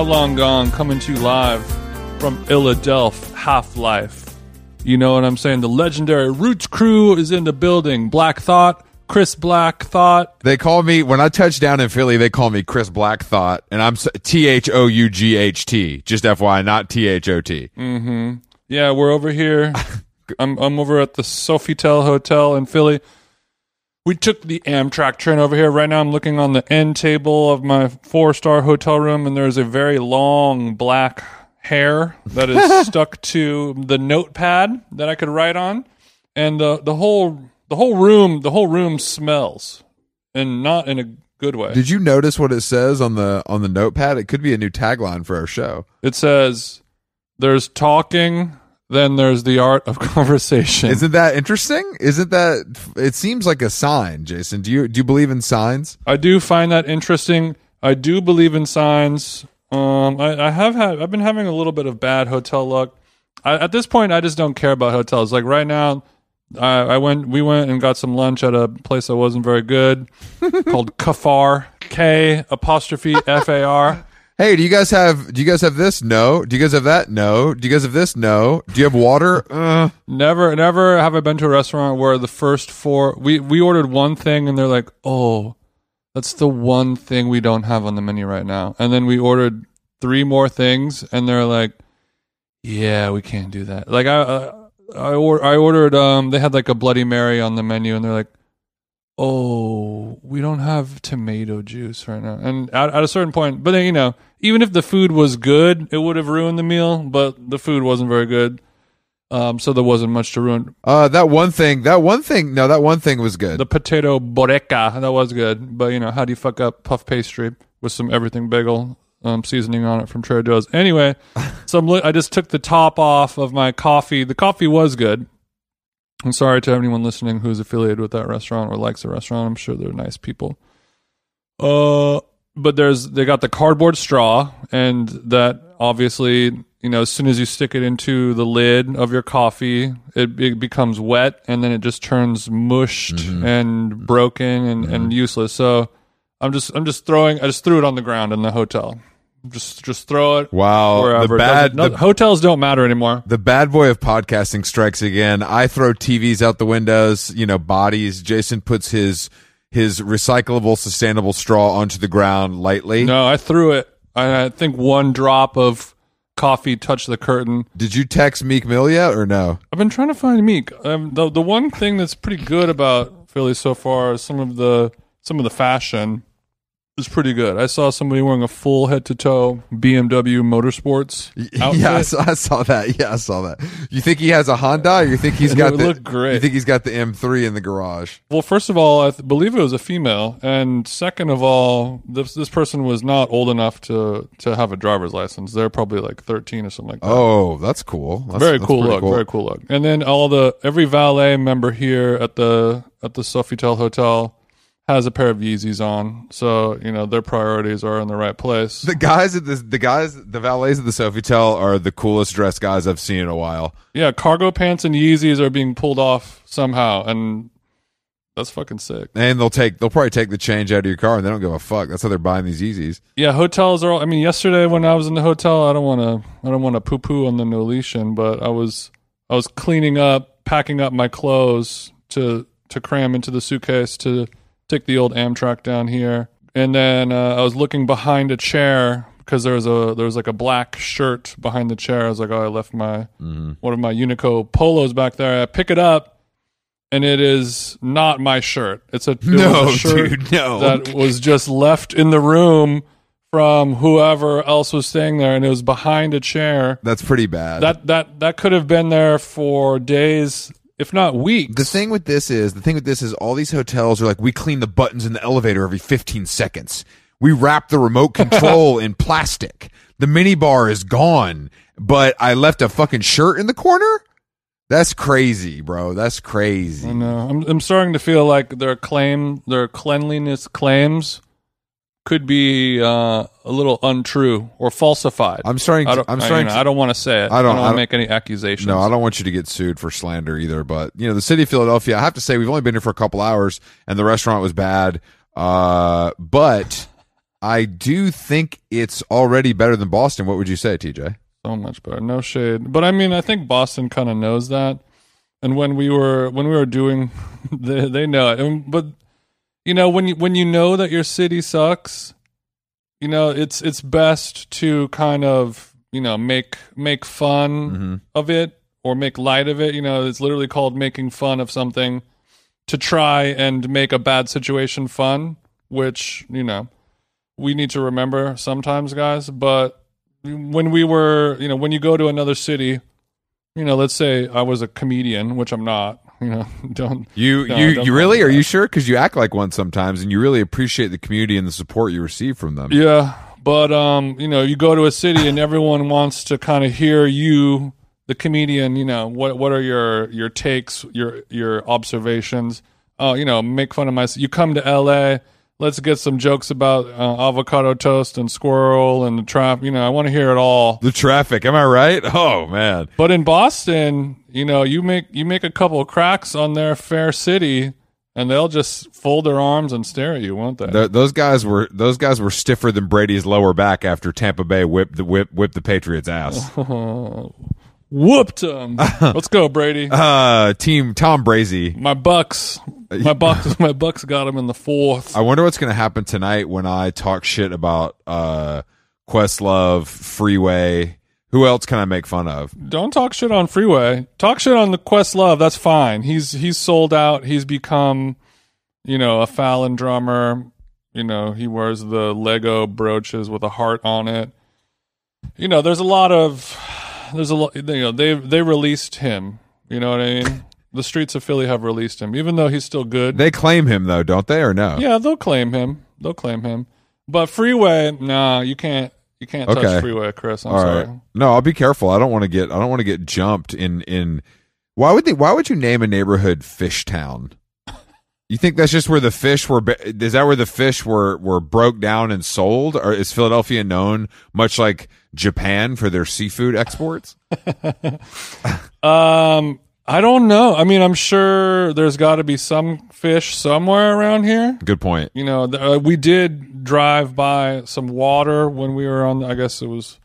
How Long Gone coming to you live from Philadelphia Half Life. You know what I'm saying? The legendary Roots crew is in the building. Black Thought, Chris Black Thought. They call me when I touch down in Philly. They call me Chris Black Thought, and I'm T H O U G H T. Just FYI, not T H O T. Mm hmm. Yeah, we're over here. I'm I'm over at the Sofitel Hotel in Philly. We took the Amtrak train over here. Right now, I'm looking on the end table of my four star hotel room, and there's a very long black hair that is stuck to the notepad that I could write on, and the the whole the whole room the whole room smells, and not in a good way. Did you notice what it says on the on the notepad? It could be a new tagline for our show. It says, "There's talking." Then there's the art of conversation. Isn't that interesting? Isn't that? It seems like a sign, Jason. Do you do you believe in signs? I do find that interesting. I do believe in signs. Um, I, I have had. I've been having a little bit of bad hotel luck. I, at this point, I just don't care about hotels. Like right now, I, I went. We went and got some lunch at a place that wasn't very good, called Kafar. K apostrophe F A R. Hey, do you guys have do you guys have this? No. Do you guys have that? No. Do you guys have this? No. Do you have water? Uh. Never, never have I been to a restaurant where the first four we we ordered one thing and they're like, oh, that's the one thing we don't have on the menu right now. And then we ordered three more things and they're like, yeah, we can't do that. Like I uh, I or, I ordered um they had like a Bloody Mary on the menu and they're like, oh, we don't have tomato juice right now. And at, at a certain point, but then you know, even if the food was good, it would have ruined the meal. But the food wasn't very good. Um, so there wasn't much to ruin. Uh, that one thing. That one thing. No, that one thing was good. The potato boureka that was good, but you know how do you fuck up puff pastry with some everything bagel um, seasoning on it from Trader Joe's? Anyway, so li- I just took the top off of my coffee. The coffee was good. I'm sorry to anyone listening who's affiliated with that restaurant or likes the restaurant. I'm sure they're nice people. Uh, but there's they got the cardboard straw, and that obviously you know as soon as you stick it into the lid of your coffee, it, it becomes wet, and then it just turns mushed and broken and, and useless. So I'm just I'm just throwing I just threw it on the ground in the hotel. Just just throw it. Wow, wherever. the bad no, the, hotels don't matter anymore. the bad boy of podcasting strikes again. I throw TVs out the windows. You know, bodies. Jason puts his his recyclable, sustainable straw onto the ground lightly. No, I threw it. I, I think one drop of coffee touched the curtain. Did you text Meek Mill yet or no? I've been trying to find Meek. Um, the the one thing that's pretty good about Philly so far is some of the some of the fashion is pretty good. I saw somebody wearing a full head to toe BMW Motorsports outfit. Yeah, I saw, I saw that. Yeah, I saw that. You think he has a Honda? Or you think he's got the? look great. You think he's got the M3 in the garage? Well, first of all, I th- believe it was a female, and second of all, this this person was not old enough to to have a driver's license. They're probably like thirteen or something like that. Oh, that's cool. That's, very that's cool look. Very cool look. And then all the every valet member here at the at the Sofitel Hotel has a pair of Yeezys on, so you know their priorities are in the right place. The guys at the the guys the valets at the Sofitel are the coolest dressed guys I've seen in a while. yeah, cargo pants and Yeezys are being pulled off somehow, and that's fucking sick. And they'll take they'll probably take the change out of your car and they don't give a fuck. That's how they're buying these Yeezys. Yeah, hotels are. all I mean, yesterday when I was in the hotel, I don't want to. I don't want to poo poo on the Nolitan, but I was I was cleaning up, packing up my clothes to to cram into the suitcase to take the old Amtrak down here, and then uh, I was looking behind a chair because there was a there was like a black shirt behind the chair. I was like, oh, I left my one of my Uniqlo polos back there. I pick it up. And it is not my shirt. It's a, it No, a shirt dude, no. that was just left in the room from whoever else was staying there, and it was behind a chair. That's pretty bad. That that that could have been there for days, if not weeks. the thing with this is the thing with this is all these hotels are like we clean the buttons in the elevator every 15 seconds. We wrap the remote control in plastic. The mini bar is gone, but I left a fucking shirt in the corner? That's crazy, bro. That's crazy. I know. I'm I'm starting to feel like their claim, their cleanliness claims, could be uh, a little untrue or falsified. I'm starting I to, I, starting you know, to, I don't want to say it. I don't- want I to don't- make any accusations. No, I don't want you to get sued for slander either. But you know, the city of Philadelphia. I have to say, we've only been here for a couple hours, and the restaurant was bad. Uh, but I do think it's already better than Boston. What would you say, TJ? So much better. No shade. But I mean, I think Boston kind of knows that. And when we were when we were doing, they they know it. And, but you know, when you when you know that your city sucks, you know, it's it's best to kind of you know make make fun Mm-hmm. of it or make light of it. You know, it's literally called making fun of something to try and make a bad situation fun, which you know we need to remember sometimes, guys. But when we were, you know, when you go to another city, you know, let's say I was a comedian, which I'm not. You know, don't You No, you don't you really are you sure? Because you act like one sometimes, and you really appreciate the community and the support you receive from them. Yeah, but um, you know, you go to a city and everyone wants to kind of hear you, the comedian. You know, what what are your your takes, your your observations? Oh, you know, make fun of my. You come to L.A. Let's get some jokes about uh, avocado toast and squirrel and the trap. You know, I want to hear it all. The traffic, am I right? Oh man, But in Boston, you know, you make you make a couple of cracks on their fair city, and they'll just fold their arms and stare at you, won't they? Th those guys were those guys were stiffer than Brady's lower back after Tampa Bay whipped the whip whipped the Patriots' ass. Whooped them. Let's go, Brady. Uh, team Tom Brazy. My Bucks, my Bucks, my Bucks got him in the fourth. I wonder what's going to happen tonight when I talk shit about uh, Questlove, Freeway. Who else can I make fun of? Don't talk shit on Freeway. Talk shit on the Questlove. That's fine. He's he's sold out. He's become, you know, a Fallon drummer. You know, he wears the Lego brooches with a heart on it. You know, there's a lot of there's a lot. You know, they they released him. You know what I mean? the streets of Philly have released him, even though he's still good. They claim him though, don't they, or no? Yeah, they'll claim him. They'll claim him. But Freeway, nah, you can't. You can't Okay. touch Freeway, Chris. I'm All sorry. right. No, I'll be careful. I don't want to get. I don't want to get jumped in in. Why would they? Why would you name a neighborhood Fishtown? You think that's just where the fish were? Is that where the fish were were broke down and sold, or is Philadelphia known much like Japan for their seafood exports? Um, I don't know. I mean, I'm sure there's got to be some fish somewhere around here. Good point. You know, th- uh, we did drive by some water when we were on. I guess it was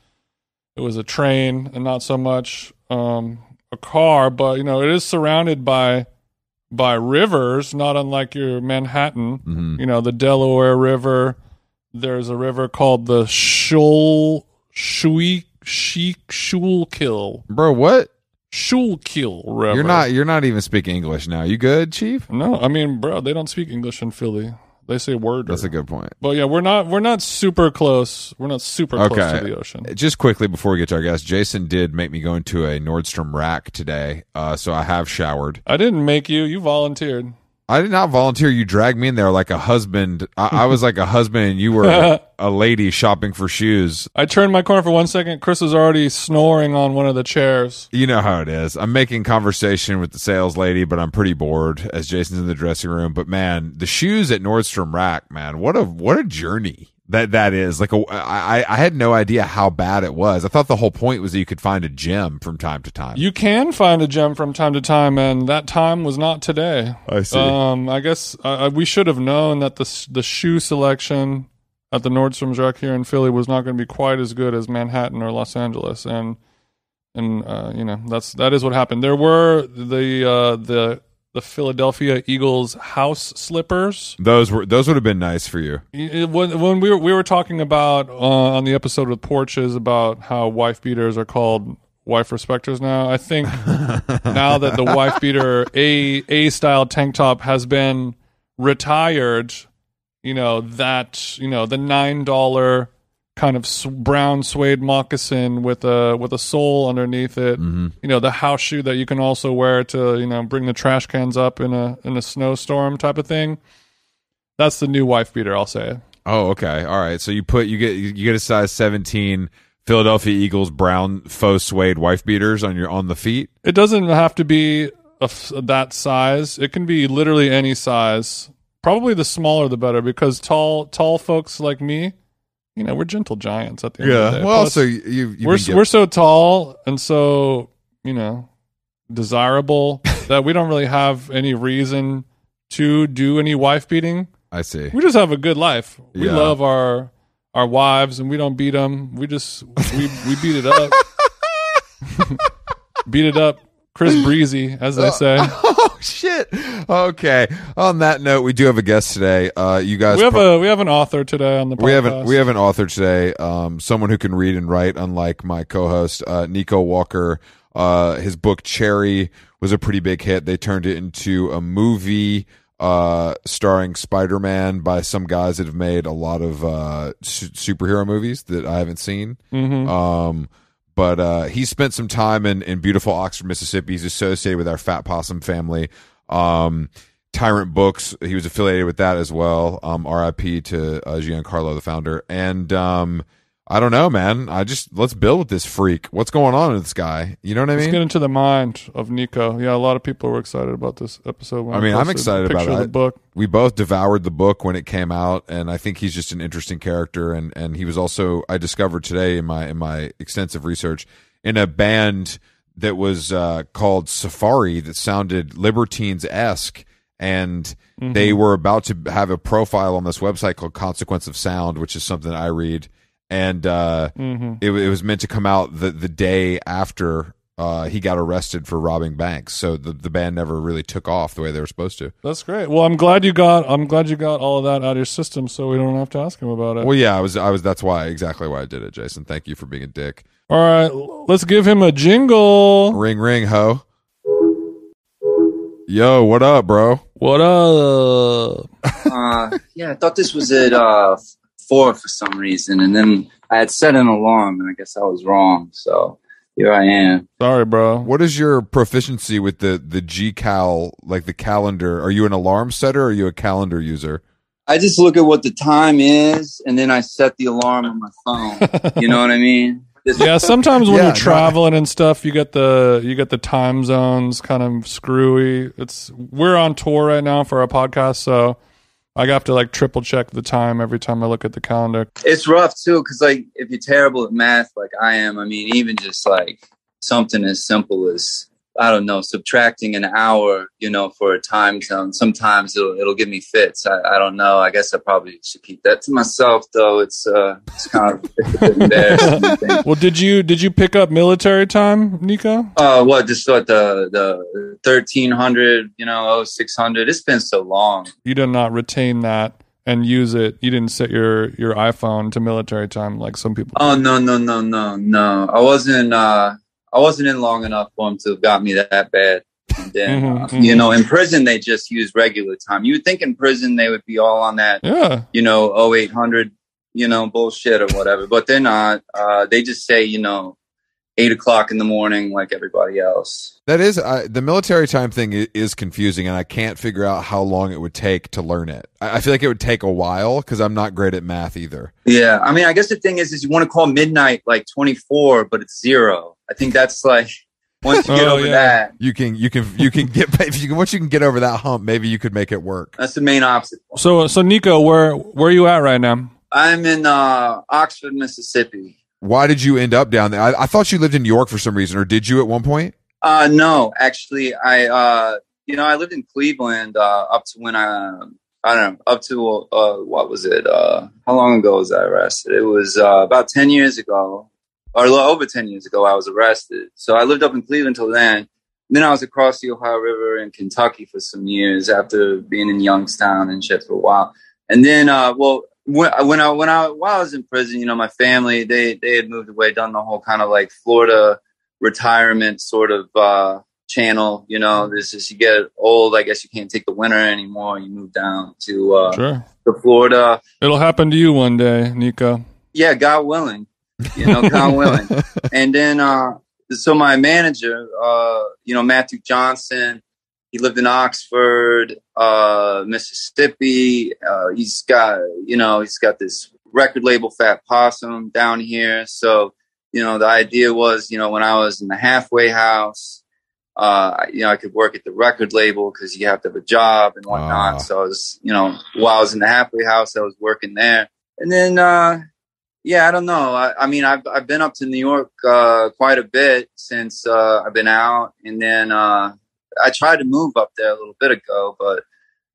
it was a train and not so much um, a car, but you know, it is surrounded by by rivers, not unlike your Manhattan. Mm-hmm. You know, the Delaware River. There's a river called the Shul Shui Sheik Schuylkill Bro, what? Schuylkill River. You're not. You're not even speaking English now. You good, Chief? No, I mean, bro, they don't speak English in Philly. They say word. That's a good point. But yeah, we're not we're not super close. We're not super close Okay. to the ocean. Just quickly before we get to our guest, Jason did make me go into a Nordstrom rack today, uh, so I have showered. I didn't make you. You volunteered. I did not volunteer. You dragged me in there like a husband. I, I was like a husband, and you were a lady shopping for shoes. I turned my corner for one second. Chris was already snoring on one of the chairs. You know how it is. I'm making conversation with the sales lady, but I'm pretty bored as Jason's in the dressing room. But man, the shoes at Nordstrom Rack, man, what a what a journey that that is. Like a, I I had no idea how bad it was. I thought the whole point was that you could find a gem from time to time. You can find a gem from time to time, and that time was not today. I see. Um, I guess uh, we should have known that the the shoe selection at the Nordstrom's Rack here in Philly was not going to be quite as good as Manhattan or Los Angeles, and and uh, you know that's that is what happened. There were the uh, the the Philadelphia Eagles house slippers. those were those would have been nice for you. When, when we were we were talking about uh, on the episode with Porches about how wife beaters are called wife respecters now. I think now that the wife beater a a style tank top has been retired, you know that you know the nine dollar kind of brown suede moccasin with a with a sole underneath it. Mm-hmm. You know the house shoe that you can also wear to you know bring the trash cans up in a in a snowstorm type of thing. That's the new wife beater. I'll say. Oh, okay. All right. So you put you get you get a size 17 Philadelphia Eagles brown faux suede wife beaters on your on the feet. It doesn't have to be a that size. It can be literally any size. Probably the smaller the better because tall tall folks like me, you know, we're gentle giants at the end of the day. Well, Plus, so you you've we're we're so tall and so you know desirable that we don't really have any reason to do any wife beating. I see. We just have a good life. We Yeah. love our our wives, and we don't beat them. We just we we beat it up, beat it up. Chris Breezy, as they uh, say. Shit. Okay. On that note, we do have a guest today. Uh, you guys. We have pro- a we have an author today on the podcast. we have an, we have an author today. Um, someone who can read and write, unlike my co-host uh, Nico Walker. Uh, his book Cherry was a pretty big hit. They turned it into a movie uh, starring Spider-Man by some guys that have made a lot of uh, su- superhero movies that I haven't seen. Mhm. Um, but uh, he spent some time in, in beautiful Oxford, Mississippi. He's associated with our Fat Possum family. Um, Tyrant Books, he was affiliated with that as well. Um, RIP to uh, Giancarlo, the founder. And um, I don't know, man. I just let's build with this freak. What's going on with this guy? You know what I mean? Let's get into the mind of Nico. Yeah, a lot of people were excited about this episode. When I mean, I'm excited about it. the book. we both devoured the book when it came out and i think he's just an interesting character and and he was also i discovered today in my in my extensive research in a band that was uh called safari that sounded libertines-esque and they were about to have a profile on this website called consequence of sound which is something i read and uh hmm it, it was meant to come out the the day after uh, he got arrested for robbing banks, so the the band never really took off the way they were supposed to. That's great. Well, I'm glad you got. I'm glad you got all of that out of your system, so we don't have to ask him about it. Well, yeah, I was, I was. That's why, exactly why I did it, Jason. Thank you for being a dick. all right, let's give him a jingle. Ring, ring, ho. Yo, what up, bro? What up? uh, yeah, I thought this was at uh, four for some reason, and then I had set an alarm, and I guess I was wrong. So here I am. Sorry, bro. What is your proficiency with the the GCal, like the calendar? Are you an alarm setter? or Are you a calendar user? I just look at what the time is, and then I set the alarm on my phone. You know what I mean? Yeah, sometimes when Yeah, you're no, traveling and stuff, you get the you get the time zones kind of screwy. It's we're on tour right now for our podcast, so I have to like triple check the time every time I look at the calendar. It's rough too, because like if you're terrible at math, like I am, I mean, even just like something as simple as I don't know, subtracting an hour, you know, for a time zone. Sometimes it'll it'll give me fits. I, I don't know. I guess I probably should keep that to myself, though. It's uh, it's kind of it's embarrassing. Well, did you did you pick up military time, Nico? Uh, what? Just what the the thirteen hundred, you know, oh six hundred. It's been so long. You did not retain that and use it. You didn't set your your iPhone to military time like some people. Oh no no no no no! I wasn't uh I wasn't in long enough for him to have got me that bad. And then Mhm, uh, mhm. you know, in prison they just use regular time. You would think in prison they would be all on that Yeah, you know oh eight hundred you know bullshit or whatever, but they're not. Uh, they just say you know eight o'clock in the morning like everybody else. That is I, the military time thing is confusing, and I can't figure out how long it would take to learn it. I, I feel like it would take a while because I'm not great at math either. Yeah, I mean, I guess the thing is, is you want to call midnight like twenty four, but it's zero. I think that's like once you get Oh, over yeah. that, You can, you can, you can get if you can once you can get over that hump, maybe you could make it work. that's the main obstacle. So so Nico, where where are you at right now? I'm in uh, Oxford, Mississippi. Why did you end up down there? I, I thought you lived in New York for some reason, or did you at one point? Uh, no, actually, I uh, you know I lived in Cleveland uh, up to when I I don't know up to uh, what was it? Uh, how long ago was I arrested? It was uh, about ten years ago, or a little over ten years ago. I was arrested. So I lived up in Cleveland till then. Then I was across the Ohio River in Kentucky for some years after being in Youngstown and shit for a while. And then, uh, well, when, when I when I while I was in prison, you know, my family they they had moved away, done the whole kind of like Florida retirement sort of uh, channel. You know, this is you get old. I guess you can't take the winter anymore. You move down to uh, Sure, to Florida. it'll happen to you one day, Nico. Yeah, God willing. You know, God willing. And then, uh, so my manager, uh, you know, Matthew Johnson, he lived in Oxford, uh, Mississippi. Uh, he's got, you know, he's got this record label, Fat Possum, down here. So, you know, the idea was, you know, when I was in the halfway house, uh, you know, I could work at the record label because you have to have a job and whatnot. Ah. So I was, you know, while I was in the halfway house, I was working there. And then, uh, yeah, I don't know. I, I mean, I've I've been up to New York uh, quite a bit since uh, I've been out, and then uh, I tried to move up there a little bit ago, but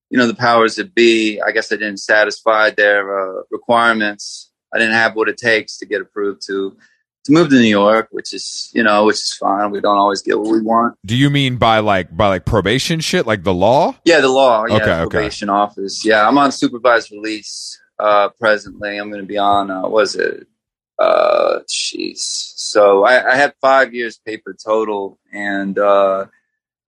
you know, the powers that be, I guess I didn't satisfy their uh, requirements. I didn't have what it takes to get approved to to move to New York, which is you know which is fine. We don't always get what we want. Do you mean by like by like probation shit, like the law? Yeah, the law. Yeah, Okay, okay. probation office. Yeah, I'm on supervised release uh, presently. I'm going to be on. Uh, what is it? Uh, jeez. So I, I had five years paper total, and uh,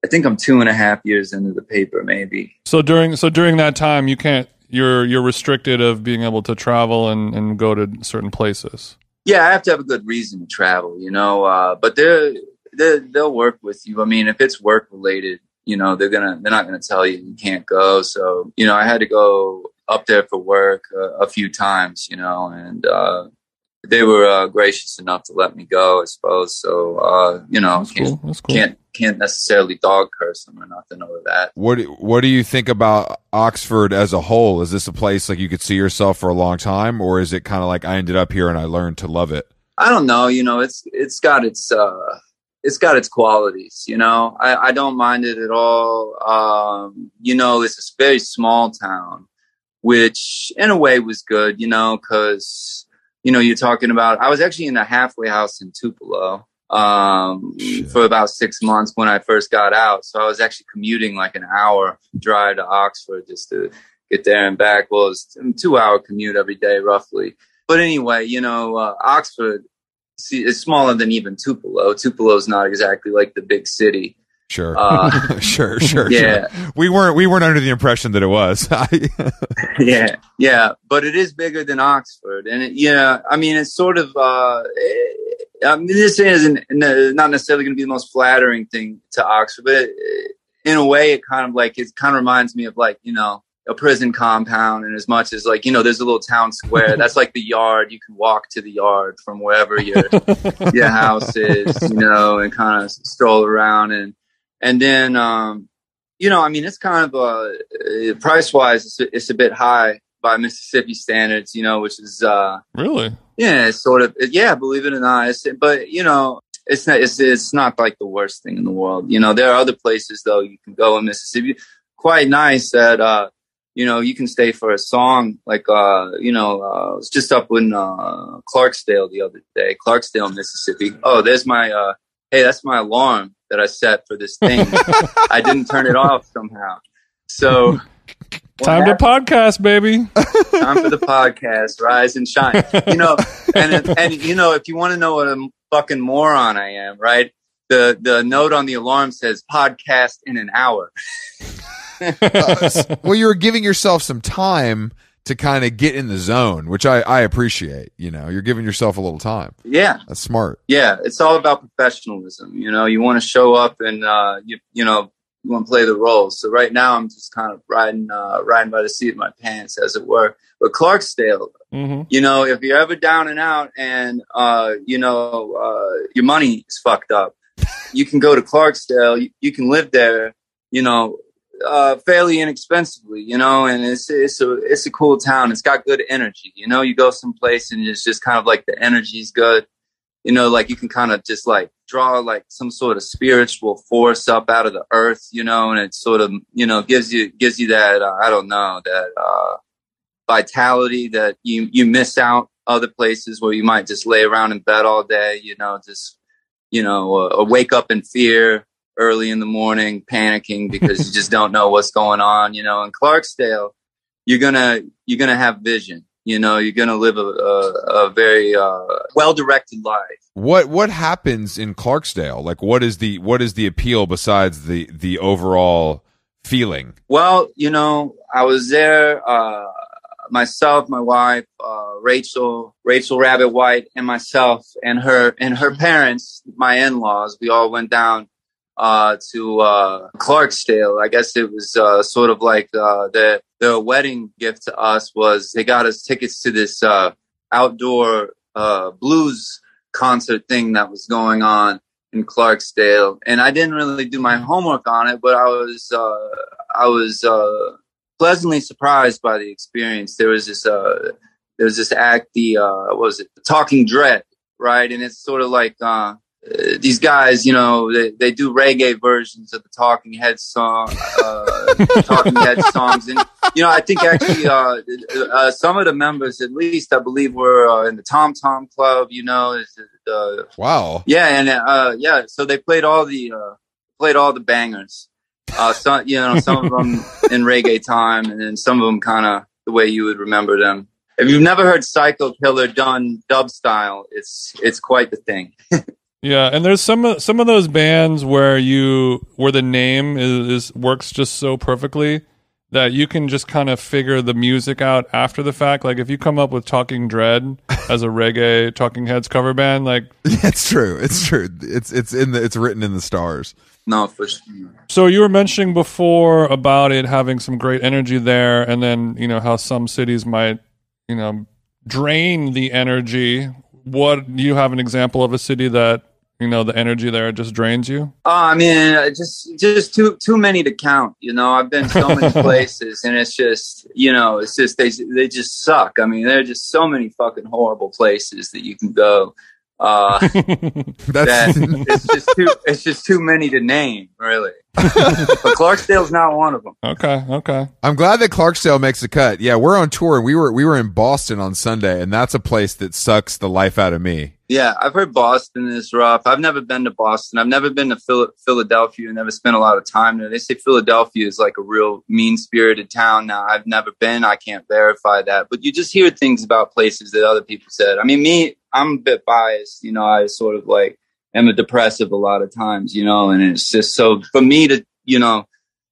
I think I'm two and a half years into the paper, maybe. So during so during that time, you can't. You're you're restricted of being able to travel and, and go to certain places. Yeah, I have to have a good reason to travel, you know. Uh, but they're, they they'll work with you. I mean, if it's work related, you know, they're gonna they're not gonna tell you you can't go. So you know, I had to go up there for work uh, a few times, you know, and uh, they were uh, gracious enough to let me go. I suppose. So uh, you know, That's can't, cool. Cool. can't can't necessarily dog curse them or nothing over that. What do- What do you think about Oxford as a whole? Is this a place like you could see yourself for a long time, or is it kind of like I ended up here and I learned to love it? I don't know. You know, it's it's got its uh, it's got its qualities. You know, I, I don't mind it at all. Um, you know, it's a very small town, which in a way was good. You know, because you know you're talking about. I was actually in a halfway house in Tupelo um, for about six months when I first got out. So I was actually commuting like an hour drive to Oxford just to get there and back. Well, it's a two hour commute every day roughly. But anyway, you know, uh, Oxford see, is smaller than even Tupelo. Tupelo is not exactly like the big city. Sure, Uh, sure, sure. yeah, sure. We weren't we weren't under the impression that it was. yeah, yeah. But it is bigger than Oxford, and it, yeah, I mean, it's sort of. Uh, eh, I mean, this isn't not necessarily going to be the most flattering thing to Oxford, but it, in a way, it kind of like it kind of reminds me of like you know a prison compound, and as much as like you know, there's a little town square. that's like the yard. You can walk to the yard from wherever your your house is, you know, and kind of stroll around and and then um, you know, I mean, it's kind of uh, price wise, it's, a- it's a bit high by Mississippi standards, you know, which is uh, Really? yeah, it's sort of yeah, believe it or not, it's, but you know. It's not. It's, it's not like the worst thing in the world. You know, there are other places though you can go in Mississippi. Quite nice that uh, you know you can stay for a song. Like uh, you know, uh, I was just up in uh, Clarksdale the other day, Clarksdale, Mississippi. Oh, there's my uh, hey, that's my alarm that I set for this thing. I didn't turn it off somehow. So what Time to podcast, baby. time for the podcast, rise and shine. You know, and and you know, if you want to know what a fucking moron I am, right? The the note on the alarm says podcast in an hour. Uh, well, you're giving yourself some time to kind of get in the zone, which I, I appreciate. You know, you're giving yourself a little time. Yeah, That's smart. yeah. It's all about professionalism. You know, you want to show up and uh, you you know you want to play the roles. So right now, I'm just kind of riding uh, riding by the seat of my pants, as it were. But Clarksdale, hmm you know, if you're ever down and out and, uh, you know, uh, your money is fucked up, you can go to Clarksdale. You, you can live there, you know, uh, fairly inexpensively, you know, and it's, it's a, it's a cool town. It's got good energy. You know, you go someplace and it's just kind of like the energy's good. You know, like you can kind of just like draw like some sort of spiritual force up out of the earth, you know, and it sort of, you know, gives you, gives you that, uh, I don't know, that, uh, vitality that you you miss out other places where you might just lay around in bed all day you know just you know uh, or wake up in fear early in the morning panicking because you just don't know what's going on you know in clarksdale you're gonna you're gonna have vision you know you're gonna live a, a, a very uh, well directed life What what happens in Clarksdale? Like, what is the what is the appeal besides the the overall feeling? Well, you know, I was there, uh, myself, my wife, uh, Rachel, Rachel Rabbit White, and myself, and her, and her parents, my in-laws. We all went down uh, to uh, Clarksdale. I guess it was uh, sort of like uh, their wedding gift to us was they got us tickets to this uh, outdoor uh, blues concert thing that was going on in Clarksdale, and I didn't really do my homework on it, but I was uh, I was uh, pleasantly surprised by the experience. There was this uh, there was this act, the uh, what was it, Talking Dread, right? And it's sort of like uh, uh, these guys, you know, they, they do reggae versions of the Talking Heads song, uh, Talking Heads songs, and you know, I think actually uh, uh, some of the members, at least I believe, were uh, in the Tom Tom Club. You know, uh, Wow. yeah, and uh, yeah, so they played all the uh, played all the bangers. Uh, some, you know, some of them in reggae time, and then some of them kind of the way you would remember them. If you've never heard Psycho Killer done dub style, it's it's quite the thing. Yeah, and there's some of some of those bands where you where the name is, is works just so perfectly that you can just kind of figure the music out after the fact. Like if you come up with Talking Dread as a reggae Talking Heads cover band, like It's true. It's true. It's it's in the it's written in the stars. No, for sure. so you were mentioning before about it having some great energy there, and then you know how some cities might you know drain the energy. What do you have an example of a city that you know the energy there just drains you? Oh, I mean, uh, just just too too many to count. You know, I've been so many places, and it's just you know, it's just they they just suck. I mean, there are just so many fucking horrible places that you can go. Uh, That's that it's just too it's just too many to name, really. But Clarksdale's not one of them. Okay, okay. I'm glad that Clarksdale makes the cut. Yeah, we're on tour and we were we were in Boston on Sunday and that's a place that sucks the life out of me. Yeah, I've heard Boston is rough. I've never been to Boston. I've never been to Phil- Philadelphia. Never spent a lot of time there. They say Philadelphia is like a real mean spirited town. Now I've never been. I can't verify that, but you just hear things about places that other people said. I mean, me, I'm a bit biased. You know, I sort of like am a depressive a lot of times. You know, and it's just so for me to you know,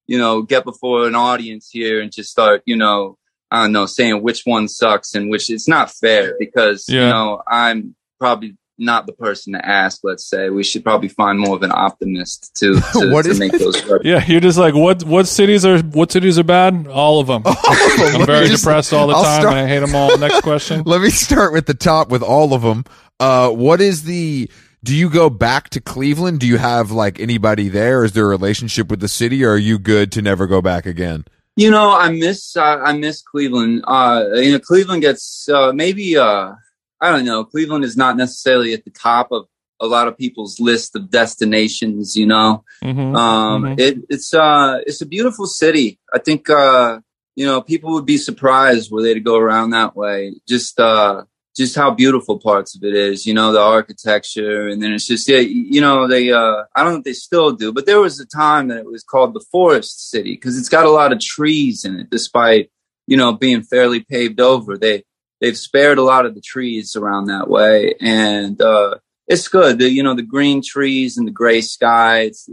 you know, get before an audience here and just start you know. I don't know, saying which one sucks and which it's not fair because you know I'm probably not the person to ask. Let's say we should probably find more of an optimist to to, What to make it? those. Work. Yeah, you're just like what? What cities are? What cities are bad? All of them. I'm very just- depressed all the I'll time, start- and I hate them all. Next question. Let me start with the top with all of them. Uh, what is the? Do you go back to Cleveland? Do you have like anybody there? Is there a relationship with the city, or are you good to never go back again? You know, I miss I, I miss Cleveland. Uh, you know, Cleveland gets uh, maybe uh, I don't know. Cleveland is not necessarily at the top of a lot of people's list of destinations. You know, hmm Um, Mhm. it, it's uh, it's a beautiful city. I think uh, you know people would be surprised were they to go around that way. Just uh, just how beautiful parts of it is. You know, the architecture, and then it's just yeah, you know they. Uh, I don't know if they still do, but there was a time that it was called the Forest City because it's got a lot of trees in it, despite you know being fairly paved over. They they've spared a lot of the trees around that way, and uh, it's good. The, you know, the green trees and the gray sky. It's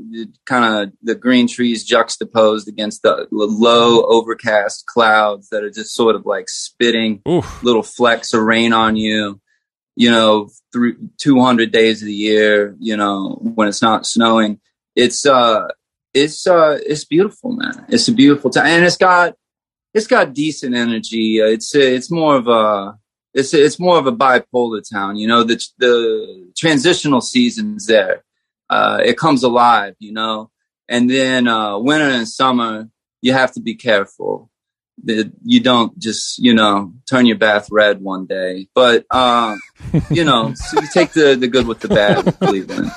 kind of the green trees juxtaposed against the low overcast clouds that are just sort of like spitting Oof. little flecks of rain on you. You know, through 200 days of the year. You know, when it's not snowing, it's uh, it's uh, it's beautiful, man. It's a beautiful time, and it's got it's got decent energy. Uh, It's it's more of a it's it's more of a bipolar town. You know, the the transitional seasons there. Uh, it comes alive, you know, and then uh, winter and summer you have to be careful that you don't just you know turn your bath red one day. But uh, you know, so you take the the good with the bad with Cleveland.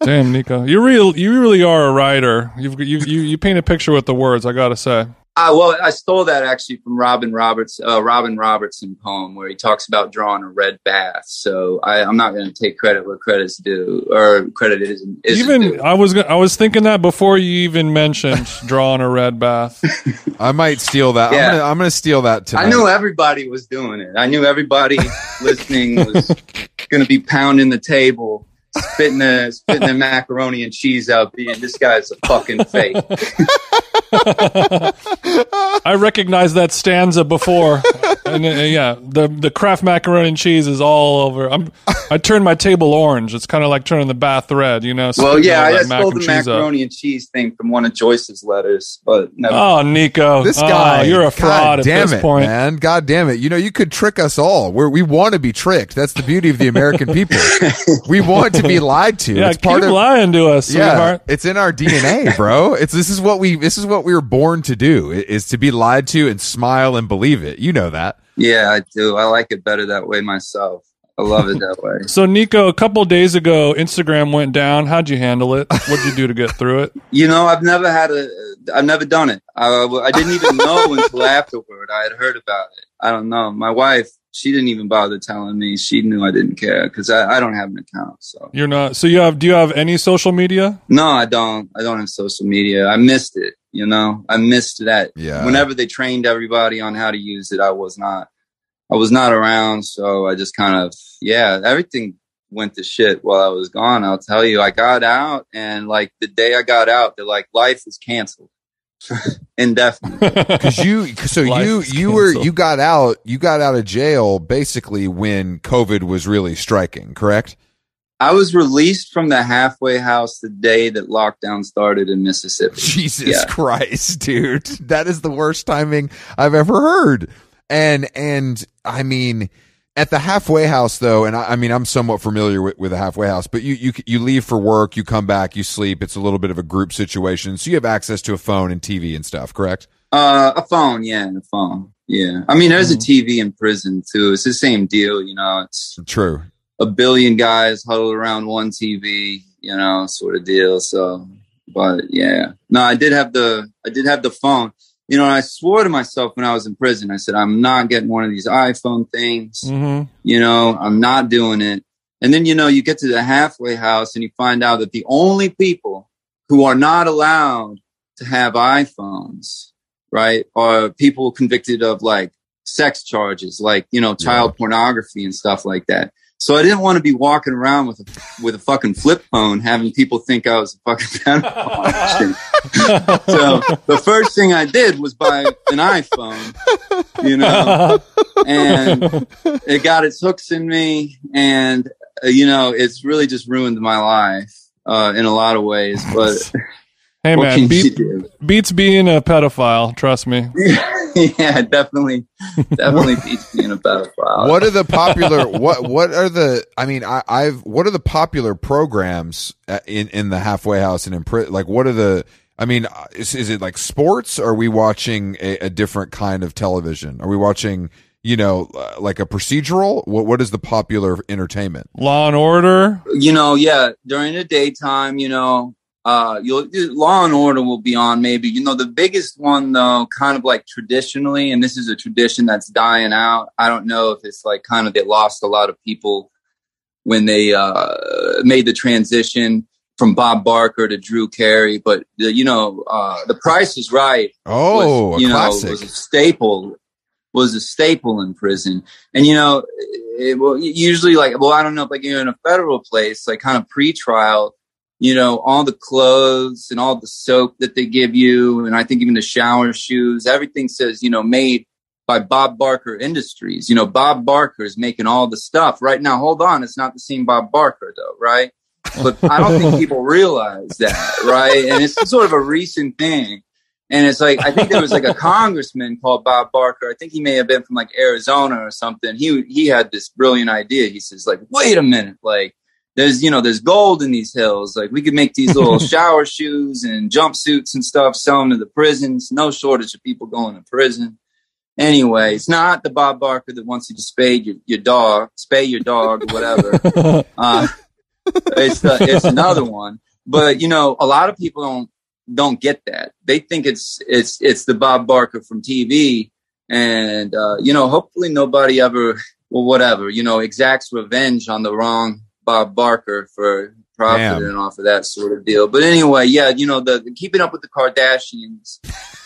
Damn, Nico, you real you really are a writer. You've you you you paint a picture with the words. I gotta say. Uh, well, I stole that actually from Robin Roberts, uh, Robin Robertson poem where he talks about drawing a red bath. So I, I'm not going to take credit where credit's due, or credit isn't. isn't even due. I was I was thinking that before you even mentioned drawing a red bath. I might steal that. Yeah. I'm gonna I'm gonna steal that tonight. I knew everybody was doing it. I knew everybody listening was going to be pounding the table, spitting the spitting the macaroni and cheese out, being this guy's a fucking fake. I recognized that stanza before, and uh, yeah, the the Kraft macaroni and cheese is all over. I'm I turned my table orange. It's kind of like turning the bath red, you know. Well, yeah, I that just stole the cheese up. macaroni and cheese thing from one of Joyce's letters, but never. Oh, Nico, This Oh, guy, you're a God fraud at damn this it, point. man. God damn it! You know you could trick us all. We're, we want to be tricked. That's the beauty of the American people. we want to be lied to. Yeah, it's keep part of lying to us, yeah. sweetheart. It's in our DNA, bro. It's this is what we this is what we were born to do. i- Is to be lied to and smile and believe it. You know that. Yeah, I do. I like it better that way myself. I love it that way. So Nico, a couple days ago, Instagram went down. How'd you handle it? What'd you do to get through it? You know, I've never had a, I've never done it. I, I didn't even know until afterward. I had heard about it. I don't know. My wife, she didn't even bother telling me. She knew I didn't care because I, I don't have an account. So You're not. So you have? Do you have any social media? no, I don't. I don't have social media. I missed it. You know, I missed that. Yeah. Whenever they trained everybody on how to use it, I was not. I was not around, so I just kind of yeah. Everything went to shit while I was gone. I'll tell you, I got out, and like the day I got out, they're like, life is canceled, indefinitely. Because you, so Life you, you were, you got out, you got out of jail basically when COVID was really striking, correct? I was released from the halfway house the day that lockdown started in Mississippi. Jesus Yeah. Christ, dude. That is the worst timing I've ever heard. And, and I mean, at the halfway house though, and I, I mean, I'm somewhat familiar with, with the halfway house, but you, you, you leave for work, you come back, you sleep. It's a little bit of a group situation. So you have access to a phone and TV and stuff, correct? Uh, a phone, yeah, a phone, yeah. I mean, there's a Mm-hmm. TV in prison too. It's the same deal, you know. It's True. a billion guys huddled around one TV, you know, sort of deal. So, but yeah, no, I did have the, I did have the phone. You know, I swore to myself when I was in prison. I said, I'm not getting one of these iPhone things. Mm-hmm. You know, I'm not doing it. And then, you know, you get to the halfway house and you find out that the only people who are not allowed to have iPhones, right, are people convicted of like sex charges, like, you know, child pornography and stuff like that. So I didn't want to be walking around with a, with a fucking flip phone, having people think I was a fucking pedophile. so the first thing I did was buy an iPhone, you know, and it got its hooks in me, and uh, you know, it's really just ruined my life uh, in a lot of ways. But Hey man, beat, beats being a pedophile. Trust me. yeah, definitely, definitely beats being a pedophile. what are the popular what what are the i mean I, i've what are the popular programs uh, in in the halfway house and in pri- like what are the i mean uh, is, is it like sports or are we watching a, a different kind of television are we watching you know uh, like a procedural what what is the popular entertainment Law and Order. you know, yeah, during the daytime, you know, uh, you'll Law and Order will be on. Maybe you know the biggest one though, kind of like traditionally, and this is a tradition that's dying out. I don't know if it's like kind of they lost a lot of people when they uh, made the transition from Bob Barker to Drew Carey, but the, you know, uh, The Price is Right oh was, a you know, classic was a staple was a staple in prison. And you know, it, well, usually like, well, I don't know, if like you're in a federal place, like kind of pre-trial, you know, all the clothes and all the soap that they give you, and I think even the shower shoes, everything says, you know, made by Bob Barker Industries. You know, Bob Barker is making all the stuff right now. Hold on, it's not the same Bob Barker though, right? But I don't think people realize that, right? And it's sort of a recent thing. And it's like I think there was like a congressman called Bob Barker. I think he may have been from like Arizona or something. He he had this brilliant idea. He says like, "Wait a minute, like there's you know there's gold in these hills. Like we could make these little shower shoes and jumpsuits and stuff, sell them to the prisons. No shortage of people going to prison." Anyway, it's not the Bob Barker that wants you to spade your, your dog, spay your dog, or whatever. uh, it's the, it's another one. But you know, a lot of people don't don't get that. They think it's it's it's the Bob Barker from TV, and uh, you know, hopefully nobody ever, well, whatever, you know, exacts revenge on the wrong Bob Barker for profiting off of that sort of deal. But anyway, yeah, you know, the, the keeping up with the Kardashians,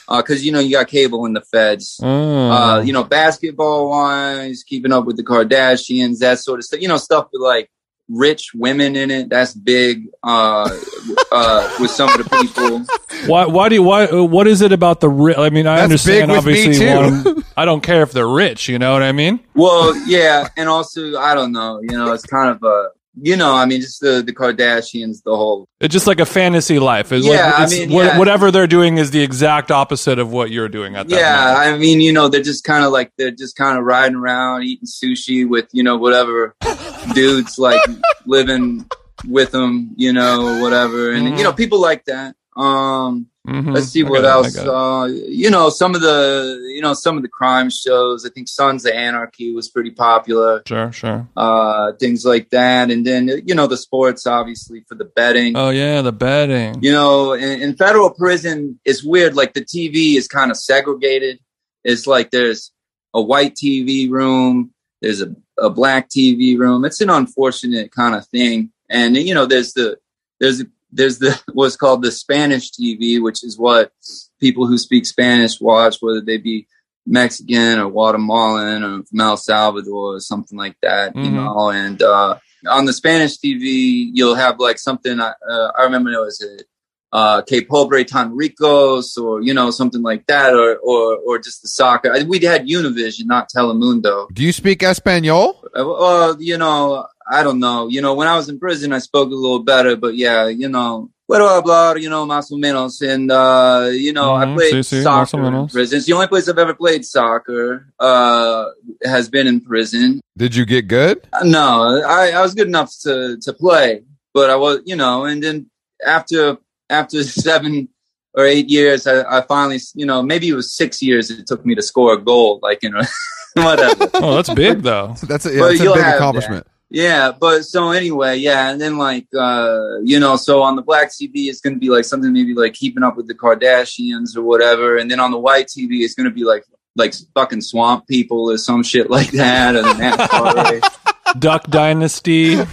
because you know you got cable in the feds. Oh. Uh, you know, basketball wise, keeping up with the Kardashians, that sort of stuff. You know, stuff with like rich women in it. That's big. Uh, uh, with some of the people. why? Why do you? Why? uh, What is it about the? Ri- I mean, I That's understand. big with me, obviously, too. one- I don't care if they're rich. You know what I mean? Well, yeah, and also I don't know. You know, it's kind of a. You know, I mean, just the the Kardashians, the whole. It's just like a fantasy life. It's Yeah, like, I mean, what- yeah. whatever they're doing is the exact opposite of what you're doing at that. Yeah, moment. I mean, you know, they're just kind of like they're just kind of riding around eating sushi with you know whatever dudes like living with them, you know, whatever, and you know people like that. Um, Mhm. let's see I what else. Uh, you know, some of the you know some of the crime shows. I think Sons of Anarchy was pretty popular. Sure, sure. Uh, things like that, and then you know the sports, obviously for the betting. Oh yeah, the betting. you know, in, in federal prison, it's weird. Like the TV is kind of segregated. It's like there's a white TV room, there's a, a black TV room. It's an unfortunate kind of thing. And you know, there's the there's there's the what's called the Spanish TV, which is what people who speak Spanish watch, whether they be Mexican or Guatemalan or from El Salvador or something like that, you Mhm. know. And uh, on the Spanish TV, you'll have like something. Uh, I remember it was a uh, Que Pobre Tan Ricos or you know something like that, or or or just the soccer. We had Univision, not Telemundo. Do you speak Espanol? Uh, Well, you know, I don't know. You know, when I was in prison, I spoke a little better, but yeah, you know, puedo hablar, you know, más o menos. And, uh, you know, I Mhm, played sí, sí, soccer in menos. prison. It's the only place I've ever played soccer, uh, has been in prison. Did you get good? No, I, I was good enough to, to play, but I was, you know, and then after, after seven or eight years, I, I finally, you know, maybe it was six years it took me to score a goal, like, you know, whatever. Oh, that's big though. That's a, yeah, that's a big have accomplishment. Yeah, but so anyway, yeah, and then like uh, you know, so on the black TV it's gonna be like something maybe like keeping up with the Kardashians or whatever, and then on the white TV it's gonna be like like fucking swamp people or some shit like that, or the NASCAR Duck Dynasty, you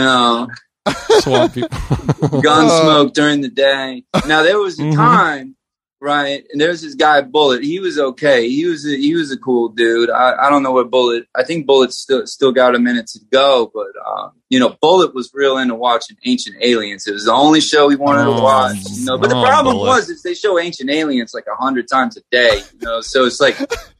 know, swamp people. gunsmoke during the day. Now there was a Mhm. time, right? And there's this guy Bullet. He was okay. He was a, he was a cool dude. I, I don't know what Bullet. I think Bullet still still got a minute to go, but um, you know, Bullet was real into watching Ancient Aliens. It was the only show he wanted Oh, to watch. You know, but the problem Bullet. was is they show Ancient Aliens like a hundred times a day. You know, so it's like.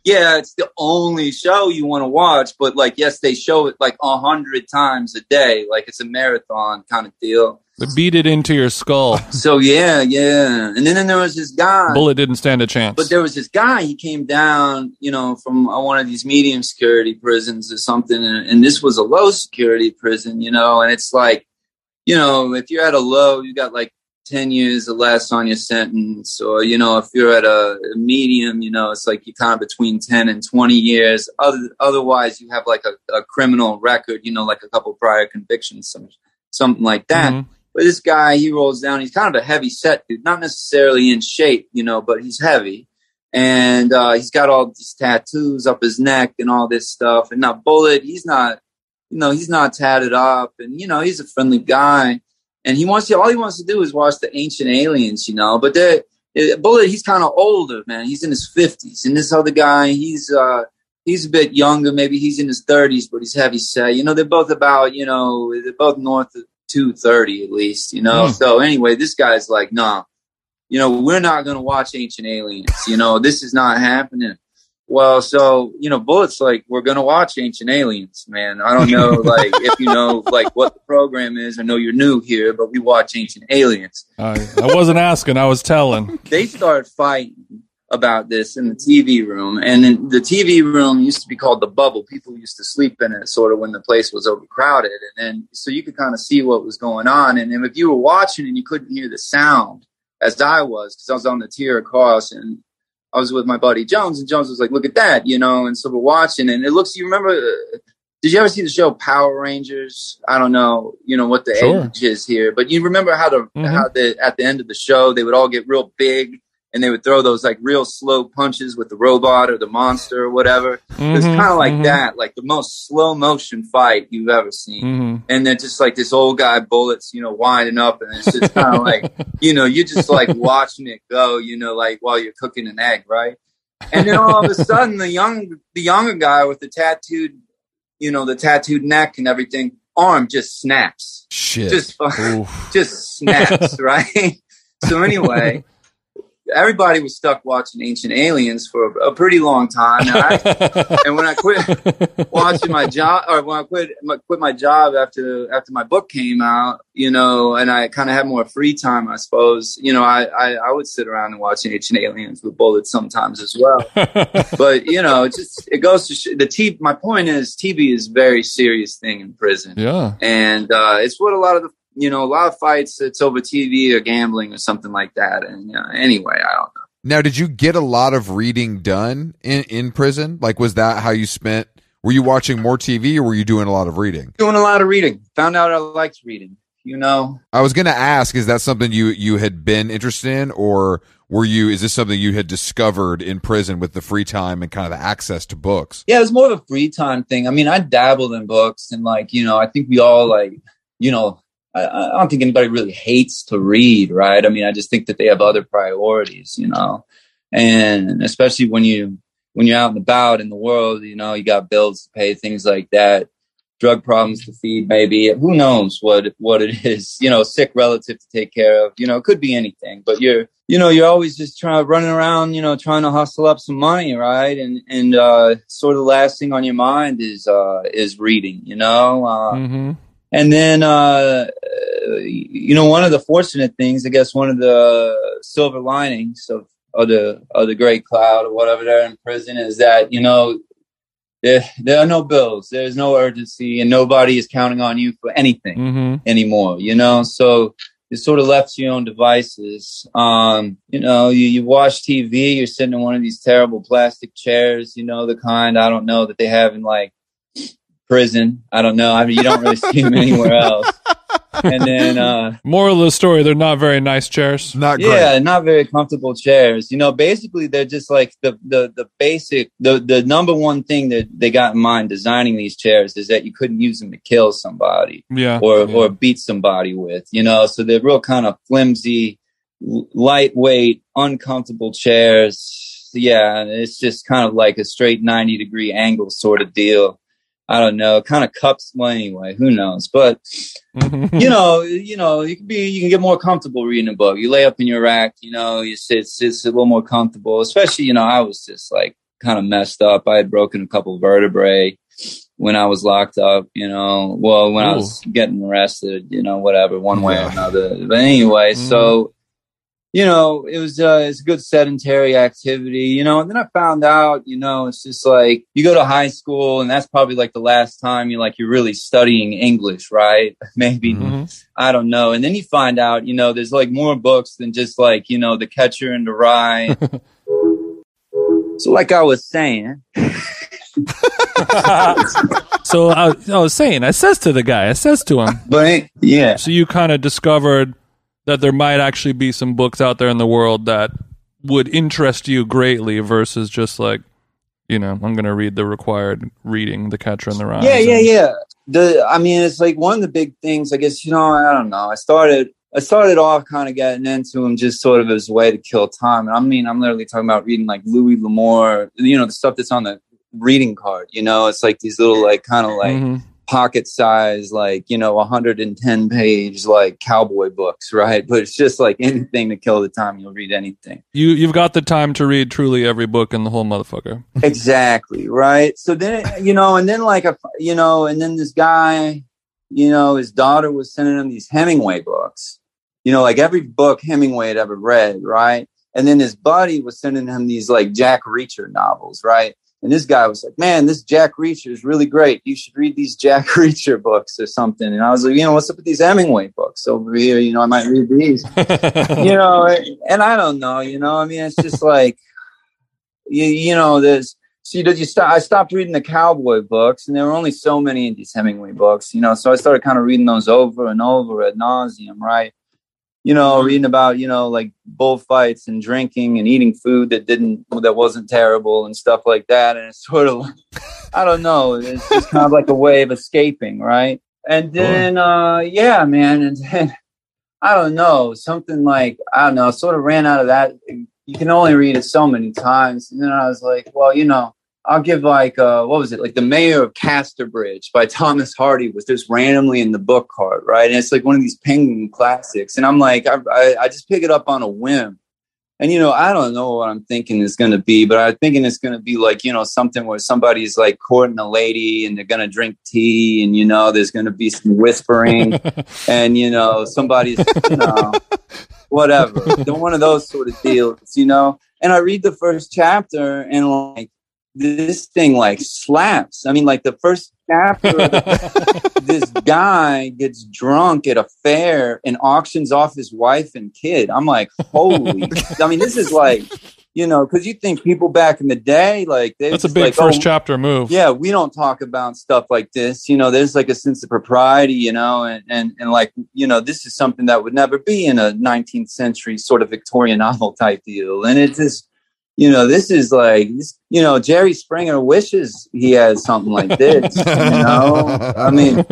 Yeah, it's the only show you want to watch, but like, yes, they show it like a hundred times a day, like it's a marathon kind of deal. They beat it into your skull. So yeah, yeah. And then, then there was this guy. Bullet didn't stand a chance. But there was this guy. He came down, you know, from uh, one of these medium security prisons or something, and, and this was a low security prison, you know. And it's like, you know, if you're at a low, you got like ten years or less on your sentence, or you know, if you're at a, medium, you know, it's like you're kind of between ten and twenty years. Other, otherwise, you have like a, a criminal record, you know, like a couple prior convictions, some, something like that. Mhm. But this guy, he rolls down. He's kind of a heavy set dude, not necessarily in shape, you know, but he's heavy. And uh, he's got all these tattoos up his neck and all this stuff. And now Bullet, he's not, you know, he's not tatted up, and you know, he's a friendly guy. And he wants to, all he wants to do is watch the Ancient Aliens, you know. But the Bullet, he's kind of older, man. He's in his fifties, and this other guy, he's uh, he's a bit younger. Maybe he's in his thirties, but he's heavy set. You know, they're both about, you know, they're both north of two thirty at least. You know. Hmm. So anyway, this guy's like, nah, you know, we're not going to watch Ancient Aliens. You know, this is not happening. Well, so you know, Bullet's like, we're going to watch Ancient Aliens, man. I don't know, like, if you know, like, what the program is. I know you're new here, but we watch Ancient Aliens I, I wasn't asking, I was telling. they start fighting about this in the TV room. And in the TV room used to be called the bubble. People used to sleep in it sort of when the place was overcrowded. And then so you could kind of see what was going on. And then if you were watching and you couldn't hear the sound, as I was, because I was on the tier across and I was with my buddy Jones, and Jones was like, "Look at that," you know. And so we're watching, and it looks. You remember? uh, Did you ever see the show Power Rangers? I don't know, you know what the Sure. age is here, but you remember how the Mhm. how the at the end of the show they would all get real big and they would throw those like real slow punches with the robot or the monster or whatever. It's Mhm, kind of like mhm, that, like the most slow motion fight you've ever seen. mhm. And then just like this old guy bullets, you know, winding up, and it's just kind of like, you know, you're just like watching it go, you know, like while you're cooking an egg, right? And then all of a sudden, the young, the younger guy with the tattooed, you know, the tattooed neck and everything, arm just snaps, Shit. just just snaps, right? So anyway, everybody was stuck watching Ancient Aliens for a, a pretty long time. And, I, and when I quit watching my job, or when I quit my, quit my job after after my book came out, you know, and I kind of had more free time, I suppose. You know, I, I I would sit around and watch Ancient Aliens with bullets sometimes as well. but you know, it just it goes to sh- the T. My point is, TV is a very serious thing in prison yeah. and uh, it's what a lot of the you know, a lot of fights it's over TV or gambling or something like that. And uh, anyway, I don't know. Now, did you get a lot of reading done in in prison? Like, was that how you spent? Were you watching more TV or were you doing a lot of reading? Doing a lot of reading. Found out I liked reading. You know, I was going to ask, is that something you you had been interested in, or were you? Is this something you had discovered in prison with the free time and kind of the access to books? yeah, it was more of a free time thing. I mean, I dabbled in books and like, you know, I think we all like, you know, I, I don't think anybody really hates to read, right? I mean, I just think that they have other priorities, you know, and especially when you when you're out and about in the world, you know, you got bills to pay, things like that, drug problems to feed, maybe who knows what what it is, you know, sick relative to take care of, you know, it could be anything, but you're you know, you're always just trying running around, you know, trying to hustle up some money, right? And and uh, sort of the last thing on your mind is uh, is reading, you know. Uh, Mm-hmm. And then, uh, you know, one of the fortunate things, I guess, one of the silver linings of, of the of the great cloud or whatever they're in prison is that you know there there are no bills, there's no urgency, and nobody is counting on you for anything Mm-hmm. anymore. You know, so you're sort of left to your own devices. Um, you know, you, you watch TV, you're sitting in one of these terrible plastic chairs. You know, the kind I don't know that they have in like prison. I don't know. I mean, you don't really see them anywhere else. And then, uh, Moral of the story: they're not very nice chairs. Not great. yeah, not very comfortable chairs. You know, basically they're just like the the the basic the the number one thing that they got in mind designing these chairs is that you couldn't use them to kill somebody Yeah. or yeah. or beat somebody with. You know, so they're real kind of flimsy, lightweight, uncomfortable chairs. Yeah, and it's just kind of like a straight ninety degree angle sort of deal. I don't know, kind of cups. Well, anyway, who knows? But you know, you know, you can be, you can get more comfortable reading a book. You lay up in your rack, you know, you sit, it's, it's a little more comfortable. Especially, you know, I was just like kind of messed up. I had broken a couple vertebrae when I was locked up. You know, well, when I was getting arrested, you know, whatever, one way or another. But anyway, Mhm. so you know, it was uh, it's a good sedentary activity, you know. And then I found out, you know, it's just like you go to high school, and that's probably like the last time you like you're really studying English, right? Maybe Mhm. I don't know. And then you find out, you know, there's like more books than just like you know, The Catcher in the Rye. so, like I was saying, so I, I was saying, I says to the guy, I says to him. but yeah, So you kind of discovered that there might actually be some books out there in the world that would interest you greatly versus just like, you know, I'm going to read the required reading, The Catcher in the Rye. yeah, yeah, yeah. The I mean, it's like one of the big things. I guess you know, I don't know. I started. I started off kind of getting into them just sort of as a way to kill time. And I mean, I'm literally talking about reading like Louis L'Amour, you know, the stuff that's on the reading card. You know, it's like these little like kind of like Mhm. Pocket size, like, you know, 110 page, like cowboy books, right? But it's just like anything to kill the time. You'll read anything. You, you've got the time to read truly every book in the whole motherfucker. exactly. Right. So then, you know, and then like, a, you know, and then this guy, you know, his daughter was sending him these Hemingway books, you know, like every book Hemingway had ever read. Right. And then his buddy was sending him these like Jack Reacher novels. Right. And this guy was like, man, this Jack Reacher is really great. You should read these Jack Reacher books or something. And I was like, you know, what's up with these Hemingway books over here? You know, I might read these you know, and I don't know, you know, I mean, it's just like, you, you know, there's, see, did you stop? I stopped reading the cowboy books, and there were only so many of these Hemingway books, you know, so I started kind of reading those over and over at nauseum, right? You know, reading about, you know, like bullfights and drinking and eating food that didn't, that wasn't terrible and stuff like that. And it's sort of I don't know, it's just kind of like a way of escaping, right? And then, uh, yeah, man, and then, I don't know, something like I don't know, sort of ran out of that. You can only read it so many times, and then I was like, well, you know, I'll give like uh, what was it, like the Mayor of Casterbridge by Thomas Hardy was just randomly in the book cart, right? And it's like one of these Penguin classics, and I'm like, I, I, I just pick it up on a whim. And you know, I don't know what I'm thinking is going to be, but I'm thinking it's going to be like you know something where somebody's like courting a lady and they're going to drink tea, and you know, there's going to be some whispering, and you know, somebody's you know, whatever, one of those sort of deals, you know. And I read the first chapter, and like, this thing like slaps. I mean, like the first chapter, this guy gets drunk at a fair and auctions off his wife and kid. I'm like, holy! I mean, this is like, you know, because you think people back in the day, like they That's a big like, first oh, chapter move. yeah, we don't talk about stuff like this. You know, there's like a sense of propriety, you know, and, and, and like, you know, this is something that would never be in a 19th century sort of Victorian novel type deal. And it just, you know, this is like, this, you know, Jerry Springer wishes he had something like this, you know? I mean,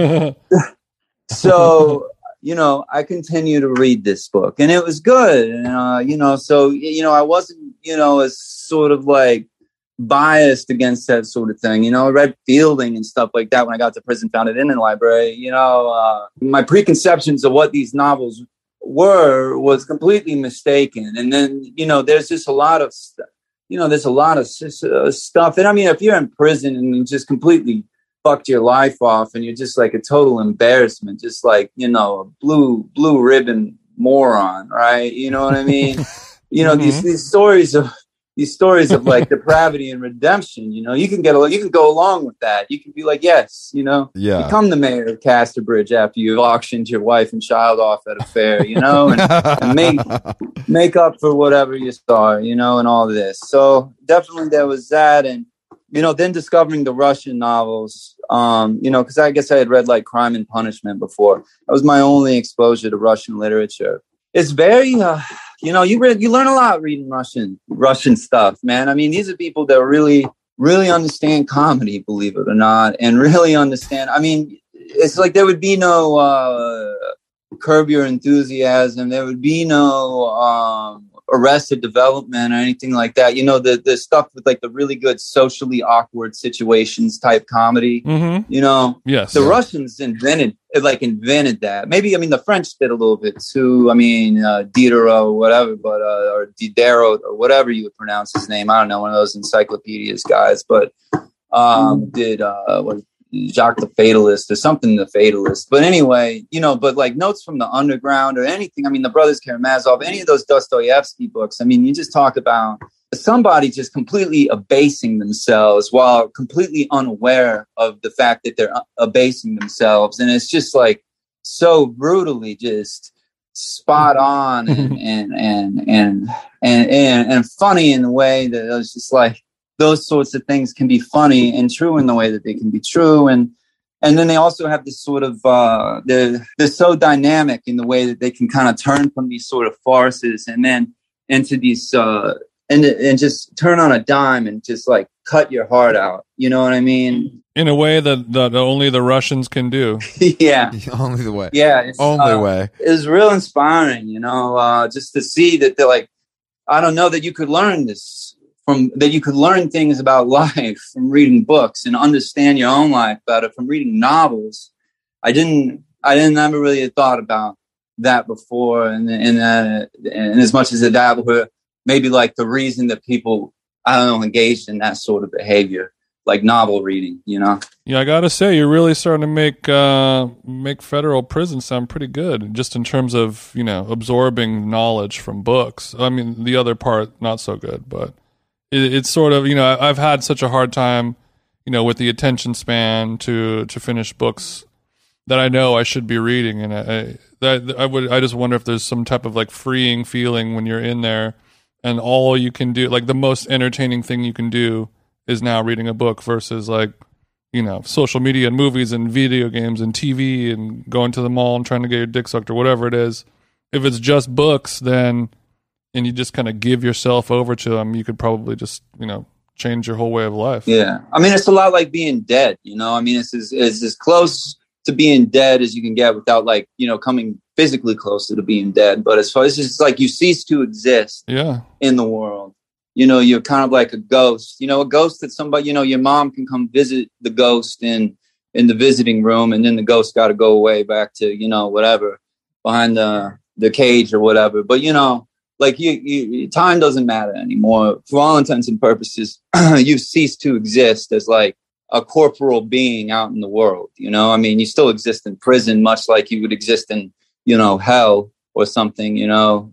so you know i continue to read this book and it was good and uh, you know so you know i wasn't you know as sort of like biased against that sort of thing you know i read fielding and stuff like that when i got to prison found it in the library you know uh, my preconceptions of what these novels were was completely mistaken. And then you know there's just a lot of st- you know there's a lot of uh, stuff. And i mean if you're in prison and you just completely fucked your life off and you're just like a total embarrassment just like you know a blue blue ribbon moron right? You know what i mean? You know these these stories of these stories of like depravity and redemption you know you can get a, you can go along with that you can be like yes you know Yeah. become the mayor of Casterbridge after you've auctioned your wife and child off at a fair you know and, and make make up for whatever you saw, you know, and all this. So definitely there was that, and you know, then discovering the Russian novels, um, you know, because I guess I had read like Crime and Punishment before. That was my only exposure to Russian literature. It's very, uh, you know, you read, you learn a lot reading Russian Russian stuff, man. I mean, these are people that really, really understand comedy, believe it or not, and really understand. I mean, it's like there would be no. Uh, curb your enthusiasm there would be no um arrested development or anything like that you know the the stuff with like the really good socially awkward situations type comedy. Hmm you know Yes. the russians invented like invented that. Maybe i mean the french did a little bit too. I mean uh, diderot or whatever but uh, or diderot or whatever you would pronounce his name. I don't know one of those encyclopedias guys but um did uh what Jacques the Fatalist or something the Fatalist. But anyway, you know, but like notes from the underground or anything. I mean, the Brothers Karamazov, any of those Dostoevsky books. I mean, you just talk about somebody just completely abasing themselves while completely unaware of the fact that they're uh, abasing themselves. And it's just like so brutally just spot on and and and and and, and, and funny in the way that it was just like those sorts of things can be funny and true in the way that they can be true and and then they also have this sort of uh they're they're so dynamic in the way that they can kind of turn from these sort of farces and then into these uh and and just turn on a dime and just like cut your heart out you know what i mean In a way that, that only the Russians can do. yeah Only the way. yeah it's, Only uh, way. it was real inspiring, you know, uh, just to see that they're like, I don't know that you could learn this from that you could learn things about life from reading books and understand your own life better from reading novels. I didn't, I didn't ever really thought about that before, and and uh, and as much as that were maybe like the reason that people I don't know engaged in that sort of behavior, like novel reading, you know. Yeah, I gotta say, you're really starting to make uh, make federal prison sound pretty good, just in terms of you know absorbing knowledge from books. I mean, the other part not so good, but it, it's sort of you know I've had such a hard time, you know, with the attention span to to finish books that I know I should be reading, and I, I that I would I just wonder if there's some type of like freeing feeling when you're in there, and all you can do, like the most entertaining thing you can do, is now reading a book versus like you know, social media and movies and video games and TV and going to the mall and trying to get your dick sucked or whatever it is. If it's just books, then and you just kind of give yourself over to them, you could probably just you know change your whole way of life. Yeah, I mean, it's a lot like being dead. You know, I mean, it's as, it's as close to being dead as you can get without like you know coming physically closer to being dead. But as far as it's like you cease to exist Yeah, in the world. You know, you're kind of like a ghost. You know, a ghost that somebody. You know, your mom can come visit the ghost in in the visiting room, and then the ghost got to go away back to you know whatever behind the the cage or whatever. But you know, like you, you time doesn't matter anymore for all intents and purposes. you cease to exist as like a corporal being out in the world. You know, I mean, you still exist in prison, much like you would exist in you know hell or something. You know,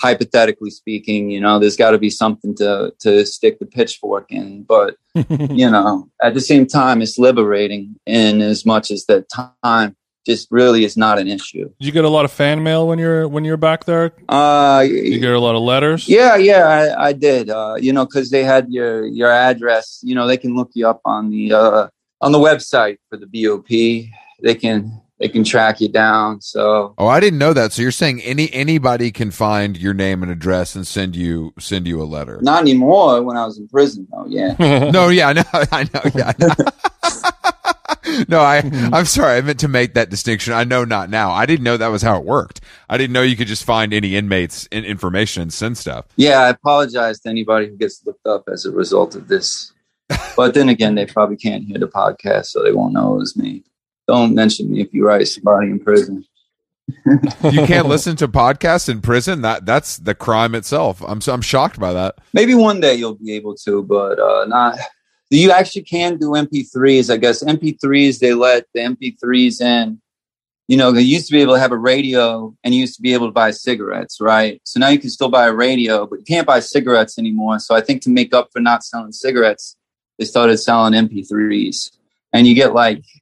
hypothetically speaking, you know, there's got to be something to to stick the pitchfork in. But you know, at the same time, it's liberating in as much as that time just really is not an issue. Did you get a lot of fan mail when you're when you're back there? Uh, You get a lot of letters. yeah, yeah, I, I did. Uh, you know, because they had your your address. You know, they can look you up on the uh, on the website for the BOP. They can they can track you down. So Oh, I didn't know that. So you're saying any anybody can find your name and address and send you send you a letter? not anymore. When I was in prison, though, yeah. No, yeah, I know, I know, yeah. I know. no, I I'm sorry. I meant to make that distinction. I know not now. I didn't know that was how it worked. I didn't know you could just find any inmates in information and send stuff. Yeah, I apologize to anybody who gets looked up as a result of this. But then again, they probably can't hear the podcast, so they won't know it was me. Don't mention me if you write somebody in prison. You can't listen to podcasts in prison. That that's the crime itself. I'm I'm shocked by that. Maybe one day you'll be able to, but uh, not. You actually can do MP3s. I guess MP3s they let the MP3s in. You know, they used to be able to have a radio, and you used to be able to buy cigarettes, right? So now you can still buy a radio, but you can't buy cigarettes anymore. So I think to make up for not selling cigarettes, they started selling MP3s, and you get like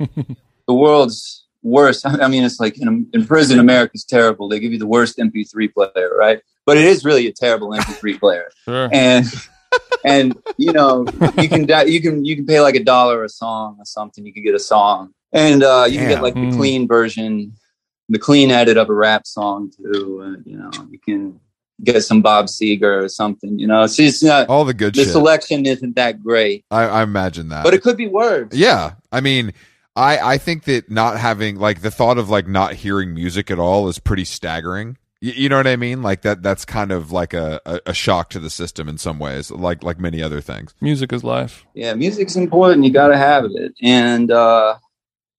the world's worst. I mean, it's like in, in prison, America's terrible. They give you the worst MP3 player, right? But it is really a terrible MP3 player Sure. and and you know you can you can you can pay like a dollar a song or something. You can get a song. And uh you can get like the clean version the clean edit of a rap song too. And you know you can get some bob seger or something you know? It's just not All the good the shit. selection isn't that great. I, I imagine that. but it could be worse Yeah, I mean, I I think that not having like the thought of like not hearing music at all is pretty staggering. You, you know what I mean? Like that that's kind of like a, a, a shock to the system in some ways, like like many other things. Music is life. yeah music's important you gotta have it and uh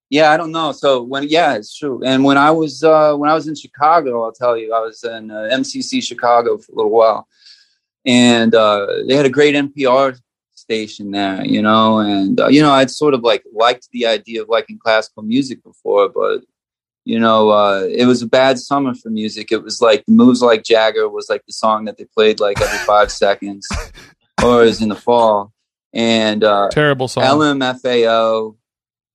yeah i don't know so when yeah it's true and when i was uh when i was in chicago i'll tell you i was in uh, mcc chicago for a little while and uh they had a great npr station there you know and uh, you know i'd sort of like liked the idea of liking classical music before but you know uh it was a bad summer for music it was like moves like jagger was like the song that they played like every five seconds or was in the fall and uh Terrible song. LMFAO,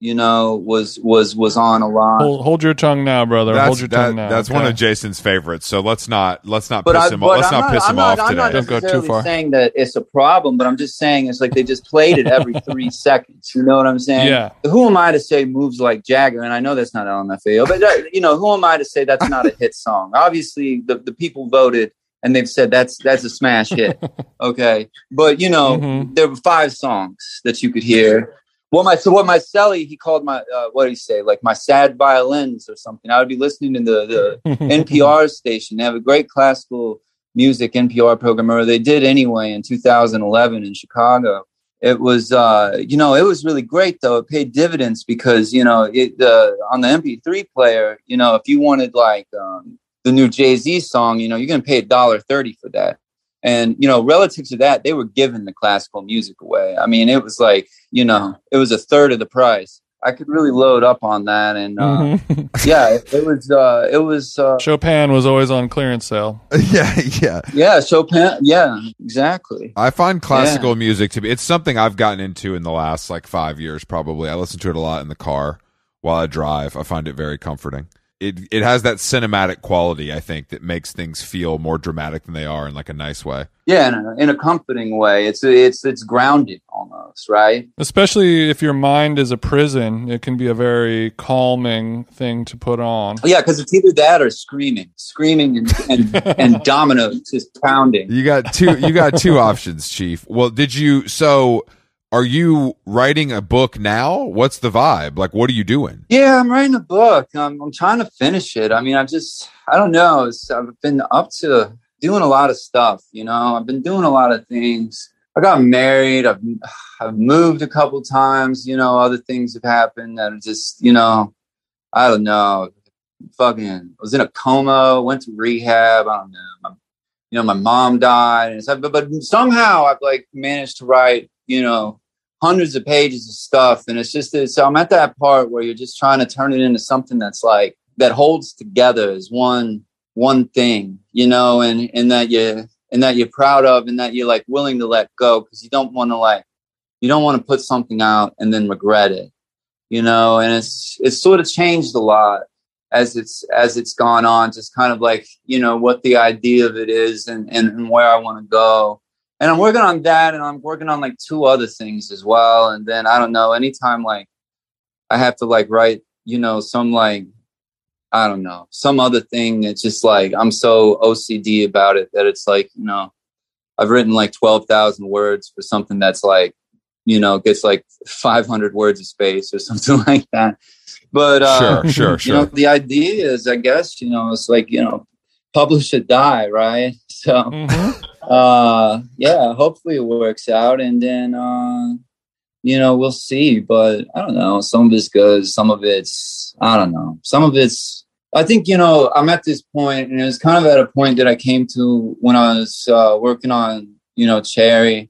you know, was was was on a lot. hold, hold your tongue now, brother. That's hold your that- tongue now. that's one of Jason's favorites. So let's not let's not But, piss I, him off. Let's I'm not, piss I'm him not, off I'm not today. Don't go too far. saying that it's a problem, but I'm just saying it's like they just played it every three seconds. You know what I'm saying? Yeah. Who am I to say moves like Jagger? And I know that's not LMFAO, but uh, you know, who am I to say that's not a hit song? Obviously, the, the people voted and they've said that's that's a smash hit. Okay, but you know, Mhm. there were five songs that you could hear. Well, my so what my celly he called my uh, what did he say like my sad violins or something. I would be listening to the the NPR station. They have a great classical music NPR program, or they did anyway in 2011 in Chicago. It was, uh, you know, it was really great though. It paid dividends because you know, it uh, on the MP3 player, you know, if you wanted like um, the new Jay Z song, you know, you're gonna pay a dollar thirty for that. And you know, relative to that, they were giving the classical music away. I mean, it was like, you know, it was a third of the price. I could really load up on that, and uh, Mhm. yeah, it, it was, uh, it was, uh, Chopin was always on clearance sale. yeah, yeah. yeah, Chopin, yeah, exactly. I find classical music to be it's something I've gotten into in the last like 5 years probably. I listen to it a lot in the car while I drive. I find it very comforting. It it has that cinematic quality I think that makes things feel more dramatic than they are in like a nice way. Yeah, in a, in a comforting way. It's it's it's grounded almost, right? Especially if your mind is a prison, it can be a very calming thing to put on. Yeah, because it's either that or screaming, screaming and and, and dominoes just pounding. You got two you got two options, chief. Well, did you so are you writing a book now? What's the vibe? Like what are you doing? Yeah, I'm writing a book. I'm I'm trying to finish it. I mean, I just I don't know. It's, I've been up to doing a lot of stuff. You know, I've been doing a lot of things. I got married. I've I've moved a couple times. You know, other things have happened that are just you know, I don't know. Fucking was in a coma. Went to rehab. I don't know. My, you know, my mom died, and stuff, but but somehow I've like managed to write. You know, hundreds of pages of stuff and it's just so i'm at that part where you're just trying to turn it into something that's like that holds together as one one thing, you know, and and that you and that you're proud of, and that you're like willing to let go because you don't want to like you don't want to put something out and then regret it, you know. And it's it's sort of changed a lot as it's as it's gone on. Just kind of like you know what the idea of it is and and, and where I want to go. And I'm working on that, and I'm working on like two other things as well. And then I don't know, anytime like I have to like write, you know, some like I don't know, some other thing that's just like I'm so OCD about it that it's like, you know, I've written like 12,000 words for something that's like, you know, gets like 500 words of space or something like that. But uh, sure, sure, sure. You know, the idea is, I guess, you know, it's like, you know, publish or die, right? So, mm-hmm. Uh, yeah, hopefully it works out. And then, uh, you know, we'll see. But I don't know. Some of it's good. Some of it's, I don't know. Some of it's, I think you know I'm at this point, and it was kind of at a point that I came to when I was uh, working on you know Cherry,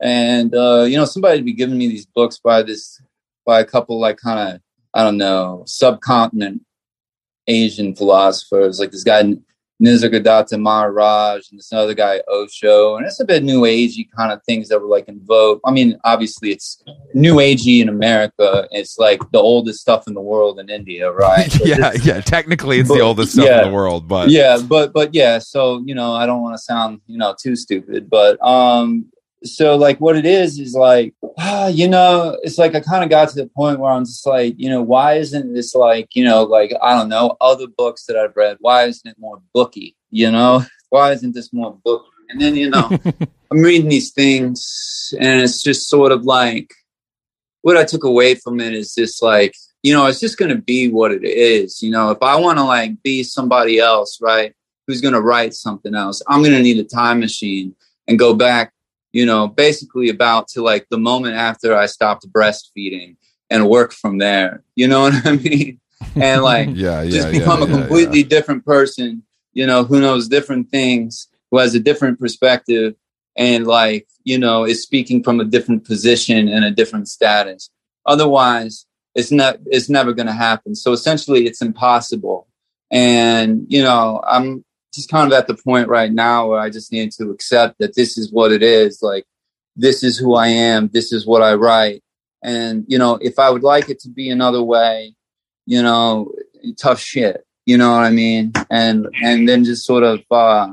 and uh, you know somebody be giving me these books by this by a couple like kind of I don't know subcontinent Asian philosophers like this guy Nisargadatta Maharaj and this other guy Osho, and it's a bit new agey kind of things that were like in vogue. I mean, obviously it's new agey in America. It's like the oldest stuff in the world in India, right? yeah, yeah. Technically, it's but, the oldest stuff yeah, in the world, but yeah, but but yeah. So you know, I don't want to sound you know too stupid, but um, so like what it is is like ah, you know it's like i kind of got to the point where i'm just like you know why isn't this like you know like i don't know other books that i've read why isn't it more booky you know? Why isn't this more book and then you know i'm reading these things and it's just sort of like what i took away from it is just like you know it's just going to be what it is you know? If i want to like be somebody else right who's going to write something else i'm going to need a time machine and go back you know, basically about to like the moment after I stopped breastfeeding and work from there. You know what I mean? And like yeah, yeah, just become yeah, a completely yeah. different person, you know, who knows different things, who has a different perspective and like, you know, is speaking from a different position and a different status. Otherwise, it's not it's never going to happen. So essentially it's impossible. And, you know, I'm just kind of at the point right now where I just need to accept that this is what it is. Like, this is who I am. This is what I write. And, you know, if I would like it to be another way, you know, tough shit. You know what I mean? And, and then just sort of, uh,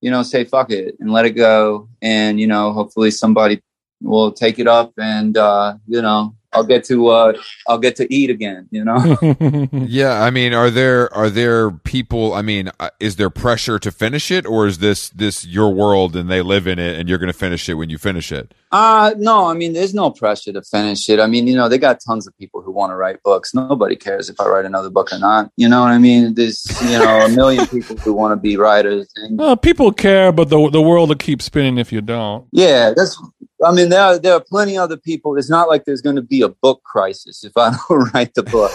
you know, say fuck it and let it go. And, you know, hopefully somebody will take it up and, uh, you know, I'll get to uh, I'll get to eat again. You know. yeah, I mean, are there are there people? I mean, uh, is there pressure to finish it, or is this this your world and they live in it, and you're going to finish it when you finish it? Uh no. I mean, there's no pressure to finish it. I mean, you know, they got tons of people who want to write books. Nobody cares if I write another book or not. You know what I mean? There's you know a million people who want to be writers. And, well, people care, but the the world will keep spinning if you don't. Yeah, that's I mean, there are, there are plenty other people. It's not like there's going to be a book crisis if I don't write the book.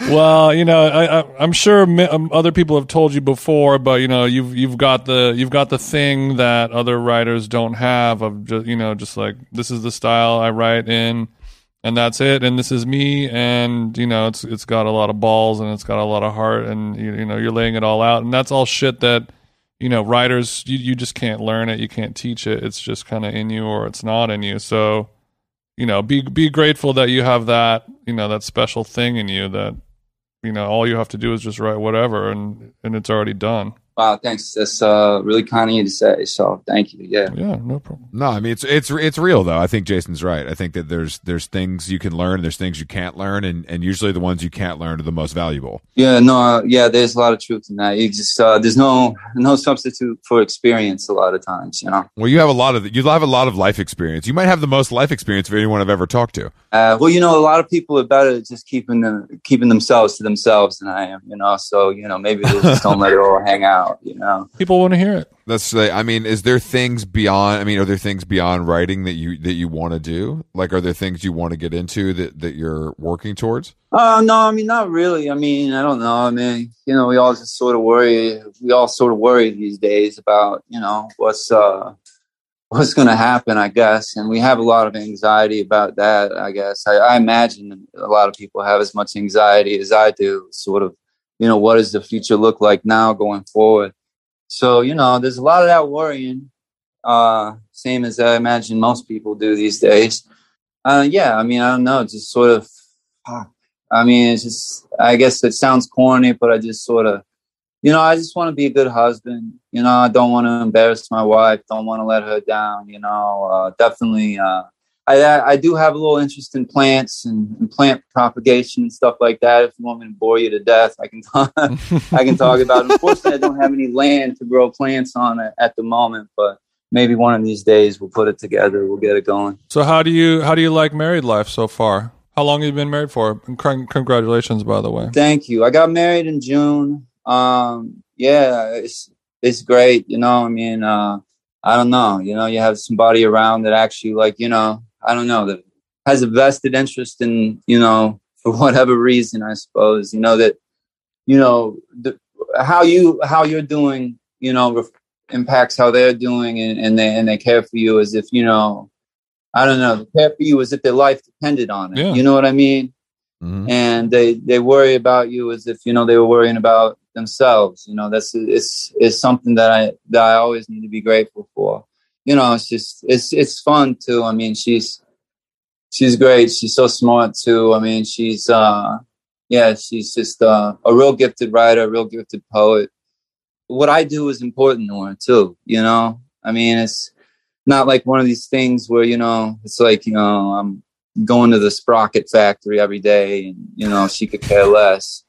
well, you know, I, am sure um, other people have told you before, but you know, you've you've got the you've got the thing that other writers don't have of just you know, just like this is the style I write in, and that's it, and this is me, and you know, it's it's got a lot of balls and it's got a lot of heart, and you, you know, you're laying it all out, and that's all shit that you know, writers, you, you just can't learn it. You can't teach it. It's just kind of in you or it's not in you. So, you know, be, be grateful that you have that, you know, that special thing in you that, you know, all you have to do is just write whatever and, and it's already done. Wow, thanks. That's uh, really kind of you to say. So thank you. Yeah. Yeah, no problem. No, I mean it's it's it's real though. I think Jason's right. I think that there's there's things you can learn, there's things you can't learn, and and usually the ones you can't learn are the most valuable. Yeah. No. Uh, yeah. There's a lot of truth in that. You just uh, there's no no substitute for experience. A lot of times, you know. Well, you have a lot of you have a lot of life experience. You might have the most life experience of anyone I've ever talked to. Uh, well, you know, a lot of people are better just keeping them keeping themselves to themselves than I am. You know, so you know maybe they just don't let it all hang out. You know people want to hear it. That's I mean, is there things beyond? I mean, are there things beyond writing that you that you want to do? Like, are there things you want to get into that that you're working towards? Uh, no, I mean, not really. I mean, I don't know. I mean, you know, we all just sort of worry. We all sort of worry these days about you know what's uh what's going to happen, I guess. And we have a lot of anxiety about that, I guess. I, I, imagine a lot of people have as much anxiety as I do, sort of you know, what does the future look like now going forward? So, you know, there's a lot of that worrying, uh, same as I imagine most people do these days. Uh, yeah, I mean, I don't know, just sort of, I mean, it's just, I guess it sounds corny, but I just sort of, you know, I just want to be a good husband. You know, I don't want to embarrass my wife, don't want to let her down, you know, uh, definitely, uh, I, I do have a little interest in plants and, and, plant propagation and stuff like that. If you want me to bore you to death, I can talk, I can talk about it. Unfortunately, I don't have any land to grow plants on at, at the moment, but maybe one of these days we'll put it together. We'll get it going. So how do you how do you like married life so far? How long have you been married for? Congratulations, by the way. Thank you. I got married in June. Um, yeah, it's it's great. You know, I mean, uh, I don't know. You know, you have somebody around that actually, like, you know, I don't know, that has a vested interest in, you know, for whatever reason, I suppose, you know, that, you know, the, how you, how you're doing, you know, impacts how they're doing and, and they, and they care for you as if, you know, I don't know, they care for you as if their life depended on it. Yeah. You know what I mean? Mm-hmm. And they, they worry about you as if, you know, they were worrying about themselves. You know, that's, it's, it's something that I, that I always need to be grateful for you know, it's just it's it's fun too. I mean, she's she's great. She's so smart too. I mean, she's uh yeah, she's just uh, a real gifted writer, a real gifted poet. What I do is important to her too, you know? I mean, it's not like one of these things where, you know, it's like, you know, I'm going to the sprocket factory every day and, you know, she could care less.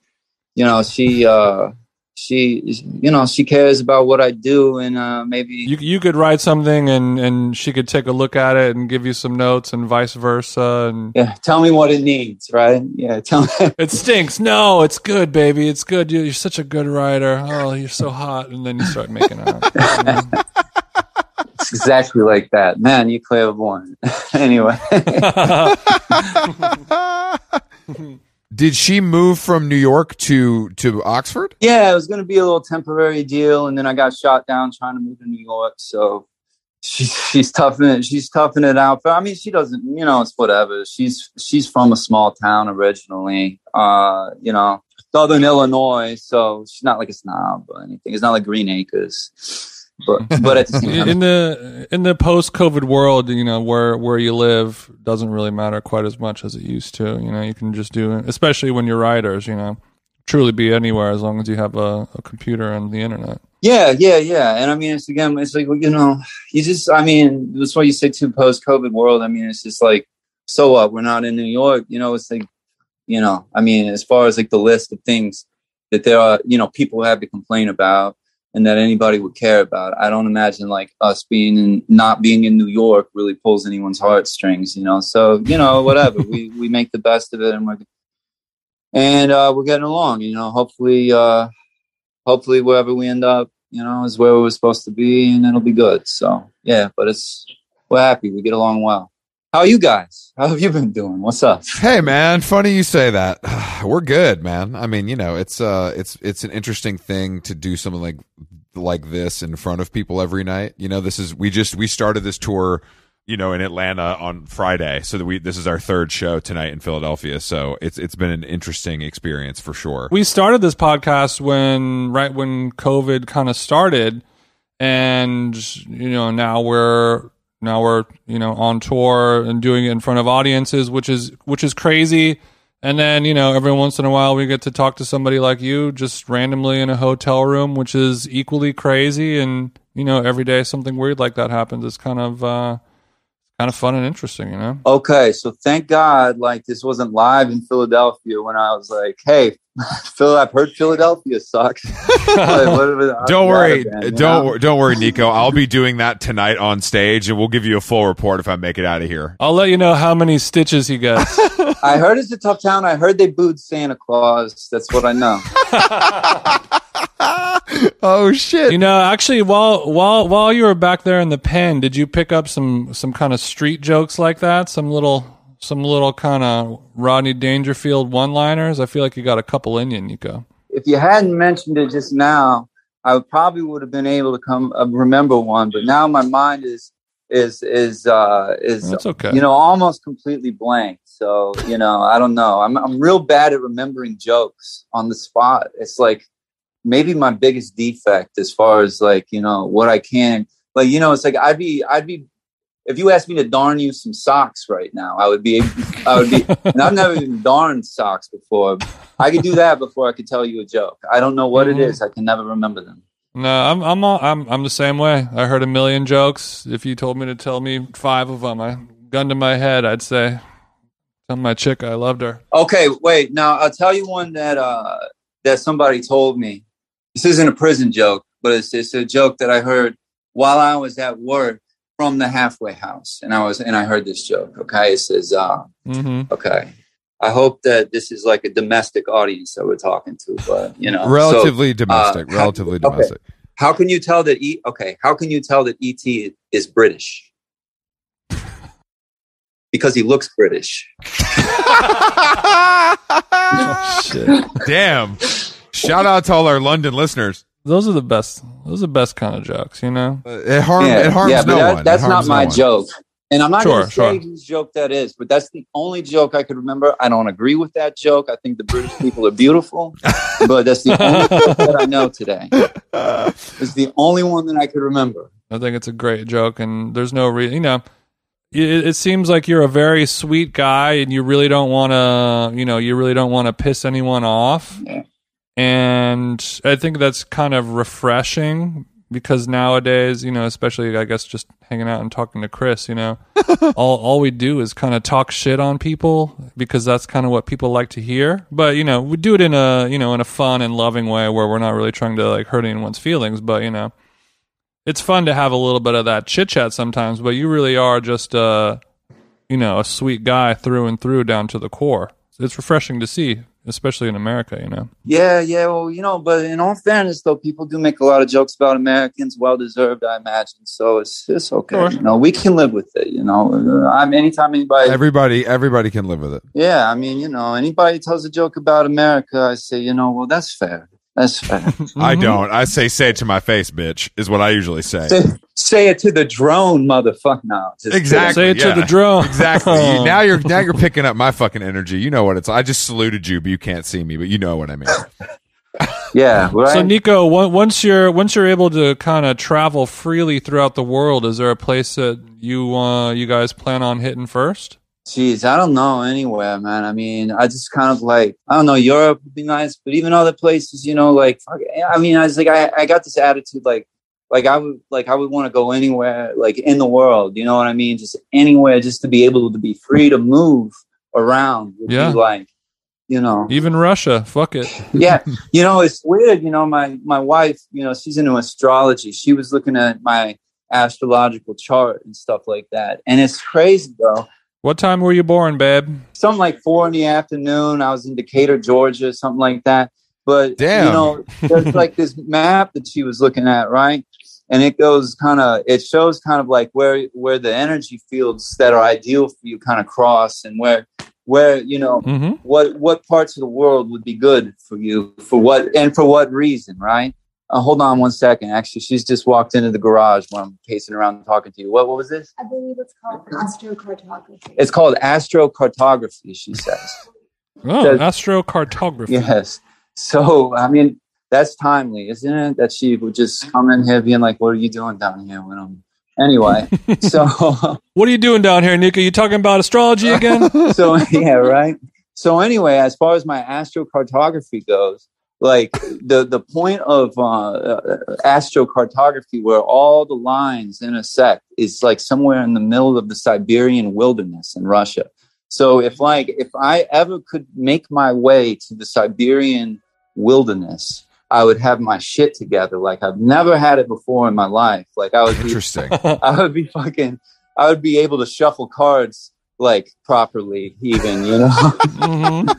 You know, she uh she you know she cares about what I do and uh, maybe you you could write something and and she could take a look at it and give you some notes and vice versa and yeah tell me what it needs right? Yeah tell me. It stinks. No it's good baby. It's good. You're, you're such a good writer. Oh you're so hot. And then you start making out it's exactly like that. Man you clairvoyant. Anyway did she move from New York to to Oxford? Yeah, it was going to be a little temporary deal, and then I got shot down trying to move to New York. So she's she's toughing it. She's toughing it out. But I mean, she doesn't. You know, it's whatever. She's she's from a small town originally. Uh, you know, Southern Illinois. So she's not like a snob or anything. It's not like Green Acres but but at the same time, in the in the post COVID world, you know where where you live doesn't really matter quite as much as it used to. You know, you can just do it, especially when you're writers. You know, truly be anywhere as long as you have a, a computer and the internet. Yeah, yeah, yeah. And I mean, it's again, it's like you know, you just, I mean, that's why you say to post COVID world. I mean, it's just like, so what? We're not in New York. You know, it's like, you know, I mean, as far as like the list of things that there are, you know, people have to complain about and that anybody would care about. I don't imagine like us being in not being in New York really pulls anyone's heartstrings, you know. So you know, whatever we we make the best of it, and we're and uh, we're getting along. You know, hopefully, uh, hopefully wherever we end up, you know, is where we're supposed to be, and it'll be good. So yeah, but it's we're happy. We get along well. How are you guys? How have you been doing? What's up? Hey man, funny you say that. We're good, man. I mean, you know, it's uh it's it's an interesting thing to do something like like this in front of people every night. You know, this is we just we started this tour, you know, in Atlanta on Friday. So that we this is our third show tonight in Philadelphia. So it's it's been an interesting experience for sure. We started this podcast when right when COVID kind of started and you know, now we're now we're you know on tour and doing it in front of audiences which is which is crazy. And then you know every once in a while we get to talk to somebody like you just randomly in a hotel room which is equally crazy. And you know every day something weird like that happens. It's kind of uh kind of fun and interesting, you know? Okay, so thank God, like this wasn't live in Philadelphia when I was like, "Hey, Phil, I've heard Philadelphia sucks." don't worry, again, don't know? don't worry, Nico. I'll be doing that tonight on stage, and we'll give you a full report if I make it out of here. I'll let you know how many stitches he gets. I heard it's a tough town. I heard they booed Santa Claus. That's what I know. oh shit! You know, actually, while while while you were back there in the pen, did you pick up some some kind of street jokes like that? Some little some little kind of Rodney Dangerfield one liners. I feel like you got a couple in you, Nico. If you hadn't mentioned it just now, I probably would have been able to come uh, remember one. But now my mind is is is uh is That's okay. you know almost completely blank. So you know I don't know. I'm I'm real bad at remembering jokes on the spot. It's like maybe my biggest defect as far as like you know what I can like you know it's like I'd be I'd be if you asked me to darn you some socks right now I would be I would be and I've never even darned socks before. I could do that before I could tell you a joke. I don't know what it Mhm. is. I can never remember them. No, I'm I'm all, I'm I'm the same way. I heard a million jokes. If you told me to tell me five of them, I gun to my head, I'd say, tell my chick I loved her. Okay, wait. Now I'll tell you one that uh that somebody told me. This isn't a prison joke, but it's it's a joke that I heard while I was at work from the halfway house, and I was and I heard this joke. Okay, it says, uh, hmm okay. I hope that this is like a domestic audience that we're talking to, but you know, so relatively domestic. uh, relatively okay. domestic. how can you tell that? E- okay, how can you tell that ET is British? Because he looks British. Shit. Damn. Shout out to all our London listeners. Those are the best. Those are the best kind of jokes, you know. Uh, It harms. it harms yeah, but no that- one. It That's not harms no my one. joke. And I'm not Sure, going to say sure. whose joke that is, but that's the only joke I could remember. I don't agree with that joke. I think the British people are beautiful, but that's the only joke that I know today. It's the only one that I could remember. I think it's a great joke, and there's no reason, you know. It, it seems like you're a very sweet guy, and you really don't want to, you know, you really don't want to piss anyone off. Yeah. And I think that's kind of refreshing because nowadays, you know, especially I guess just hanging out and talking to Chris, you know, all all we do is kind of talk shit on people because that's kind of what people like to hear. But you know, we do it in a you know in a fun and loving way where we're not really trying to like hurt anyone's feelings. But you know, it's fun to have a little bit of that chit chat sometimes. But you really are just uh you know a sweet guy through and through down to the core. It's refreshing to see, especially in America. You know. Yeah, yeah. Well, you know, but in all fairness, though, people do make a lot of jokes about Americans, well deserved, I imagine. So it's it's okay. Sure. You know, we can live with it. You know, I'm anytime anybody. Everybody, everybody can live with it. yeah, I mean, you know, anybody tells a joke about America, I say, you know, well, that's fair. That's fair. I Mhm. don't. I say, say it to my face, bitch, is what I usually say. Say, say it to the drone, motherfucker. No, Exactly. Say it yeah. to the drone. Exactly. You- now you're now you're picking up my fucking energy. You know what it's. I just saluted you, but you can't see me. But you know what I mean. Yeah, right. So Nico, on- once you're once you're able to kind of travel freely throughout the world, is there a place that you uh, you guys plan on hitting first? Jeez, I don't know anywhere, man. I mean, I just kind of like, I don't know, Europe would be nice, but even other places, you know, like. I mean, I was like, I, I got this attitude, like, like I would, like, I would want to go anywhere, like in the world, you know what I mean? Just anywhere, just to be able to be free to move around. Would Yeah. Be like, you know, Even Russia, fuck it. yeah you know it's weird you know my my wife you know she's into astrology she was looking at my astrological chart and stuff like that and it's crazy though What time were you born, babe? something like four in the afternoon i was in decatur georgia something like that but Damn. you know there's like this map that she was looking at right and it goes kind of it shows kind of like where where the energy fields that are ideal for you kind of cross and where where you know Mm-hmm. what what parts of the world would be good for you for what and for what reason right uh, hold on one second actually she's just walked into the garage while i'm pacing around talking to you what, what was this I believe it's called astrocartography. it's called astrocartography she says Oh, Does- astrocartography. yes so i mean that's timely isn't it that she would just come in here being like what are you doing down here i'm anyway so What are you doing down here, Nico? You talking about astrology again? so yeah, right. So anyway, as far as my astrocartography goes, like the the point of uh, uh, astrocartography, where all the lines intersect, is like somewhere in the middle of the Siberian wilderness in Russia. So if like if I ever could make my way to the Siberian wilderness, I would have my shit together like I've never had it before in my life. Like I would be Interesting. I would be fucking, I would be able to shuffle cards like properly, even, you know? hmm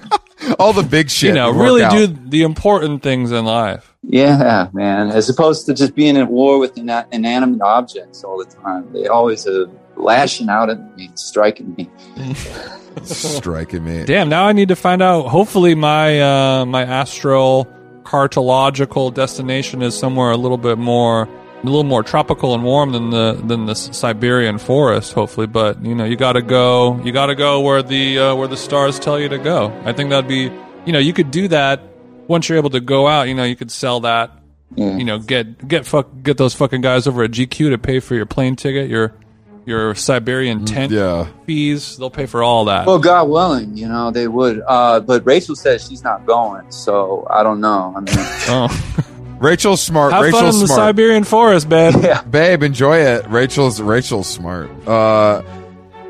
All the big shit. You know, really out. do the important things in life. yeah, man. As opposed to just being at war with ina- inanimate objects all the time. They always are lashing out at me, striking me. striking me. Damn, now I need to find out. Hopefully, my uh, my astral cartological destination is somewhere a little bit more a little more tropical and warm than the than the Siberian forest, hopefully. But you know, you got to go. You got to go where the uh, where the stars tell you to go. I think that'd be. You know, you could do that once you're able to go out. You know, you could sell that. You know, get get fuck get those fucking guys over at GQ to pay for your plane ticket, your your Siberian tent Yeah. fees. They'll pay for all that. Well, God willing, you know they would. Uh, but Rachel says she's not going, so I don't know. I mean, oh. Rachel's smart. Have fun Rachel's in the. Siberian forest, man. yeah. Babe, enjoy it. Rachel's Rachel's smart. Uh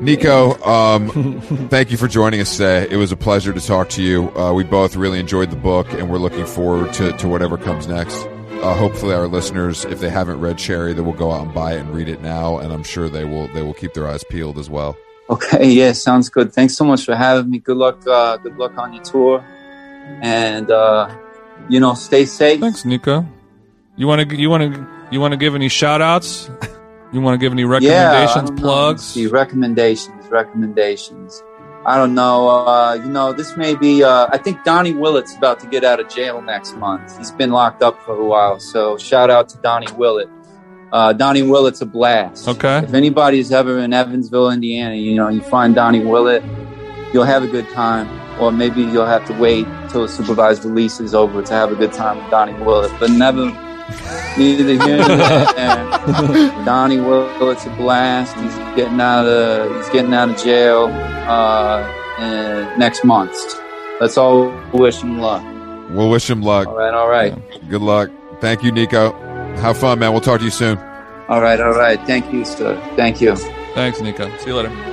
Nico, um, thank you for joining us today. It was a pleasure to talk to you. Uh, we both really enjoyed the book, and we're looking forward to, to whatever comes next. Uh, hopefully, our listeners, if they haven't read Cherry, they will go out and buy it and read it now, and I'm sure they will they will keep their eyes peeled as well. Okay, yeah, sounds good. Thanks so much for having me. Good luck. Uh, good luck on your tour, and uh, you know, stay safe. Thanks, Nico. You want to you want to you want to give any shout outs? You want to give any recommendations, yeah, I don't know. plugs? Let's See recommendations, recommendations. I don't know. Uh, you know, this may be. Uh, I think Donnie Willett's about to get out of jail next month. He's been locked up for a while. So shout out to Donnie Willett. Uh, Donnie Willett's a blast. Okay. If anybody's ever in Evansville, Indiana, you know, you find Donnie Willett, you'll have a good time. Or maybe you'll have to wait till a supervised release is over to have a good time with Donnie Willett. But never, neither here nor there. Donnie Willett's a blast. He's getting out of he's getting out of jail uh, uh, next month. Let's all wish him luck. We'll wish him luck. All right, all right, Good luck. Thank you, Nico. Have fun, man. We'll talk to you soon. all right, all right. Thank you, sir. Thank you. Thanks, Nico. See you later.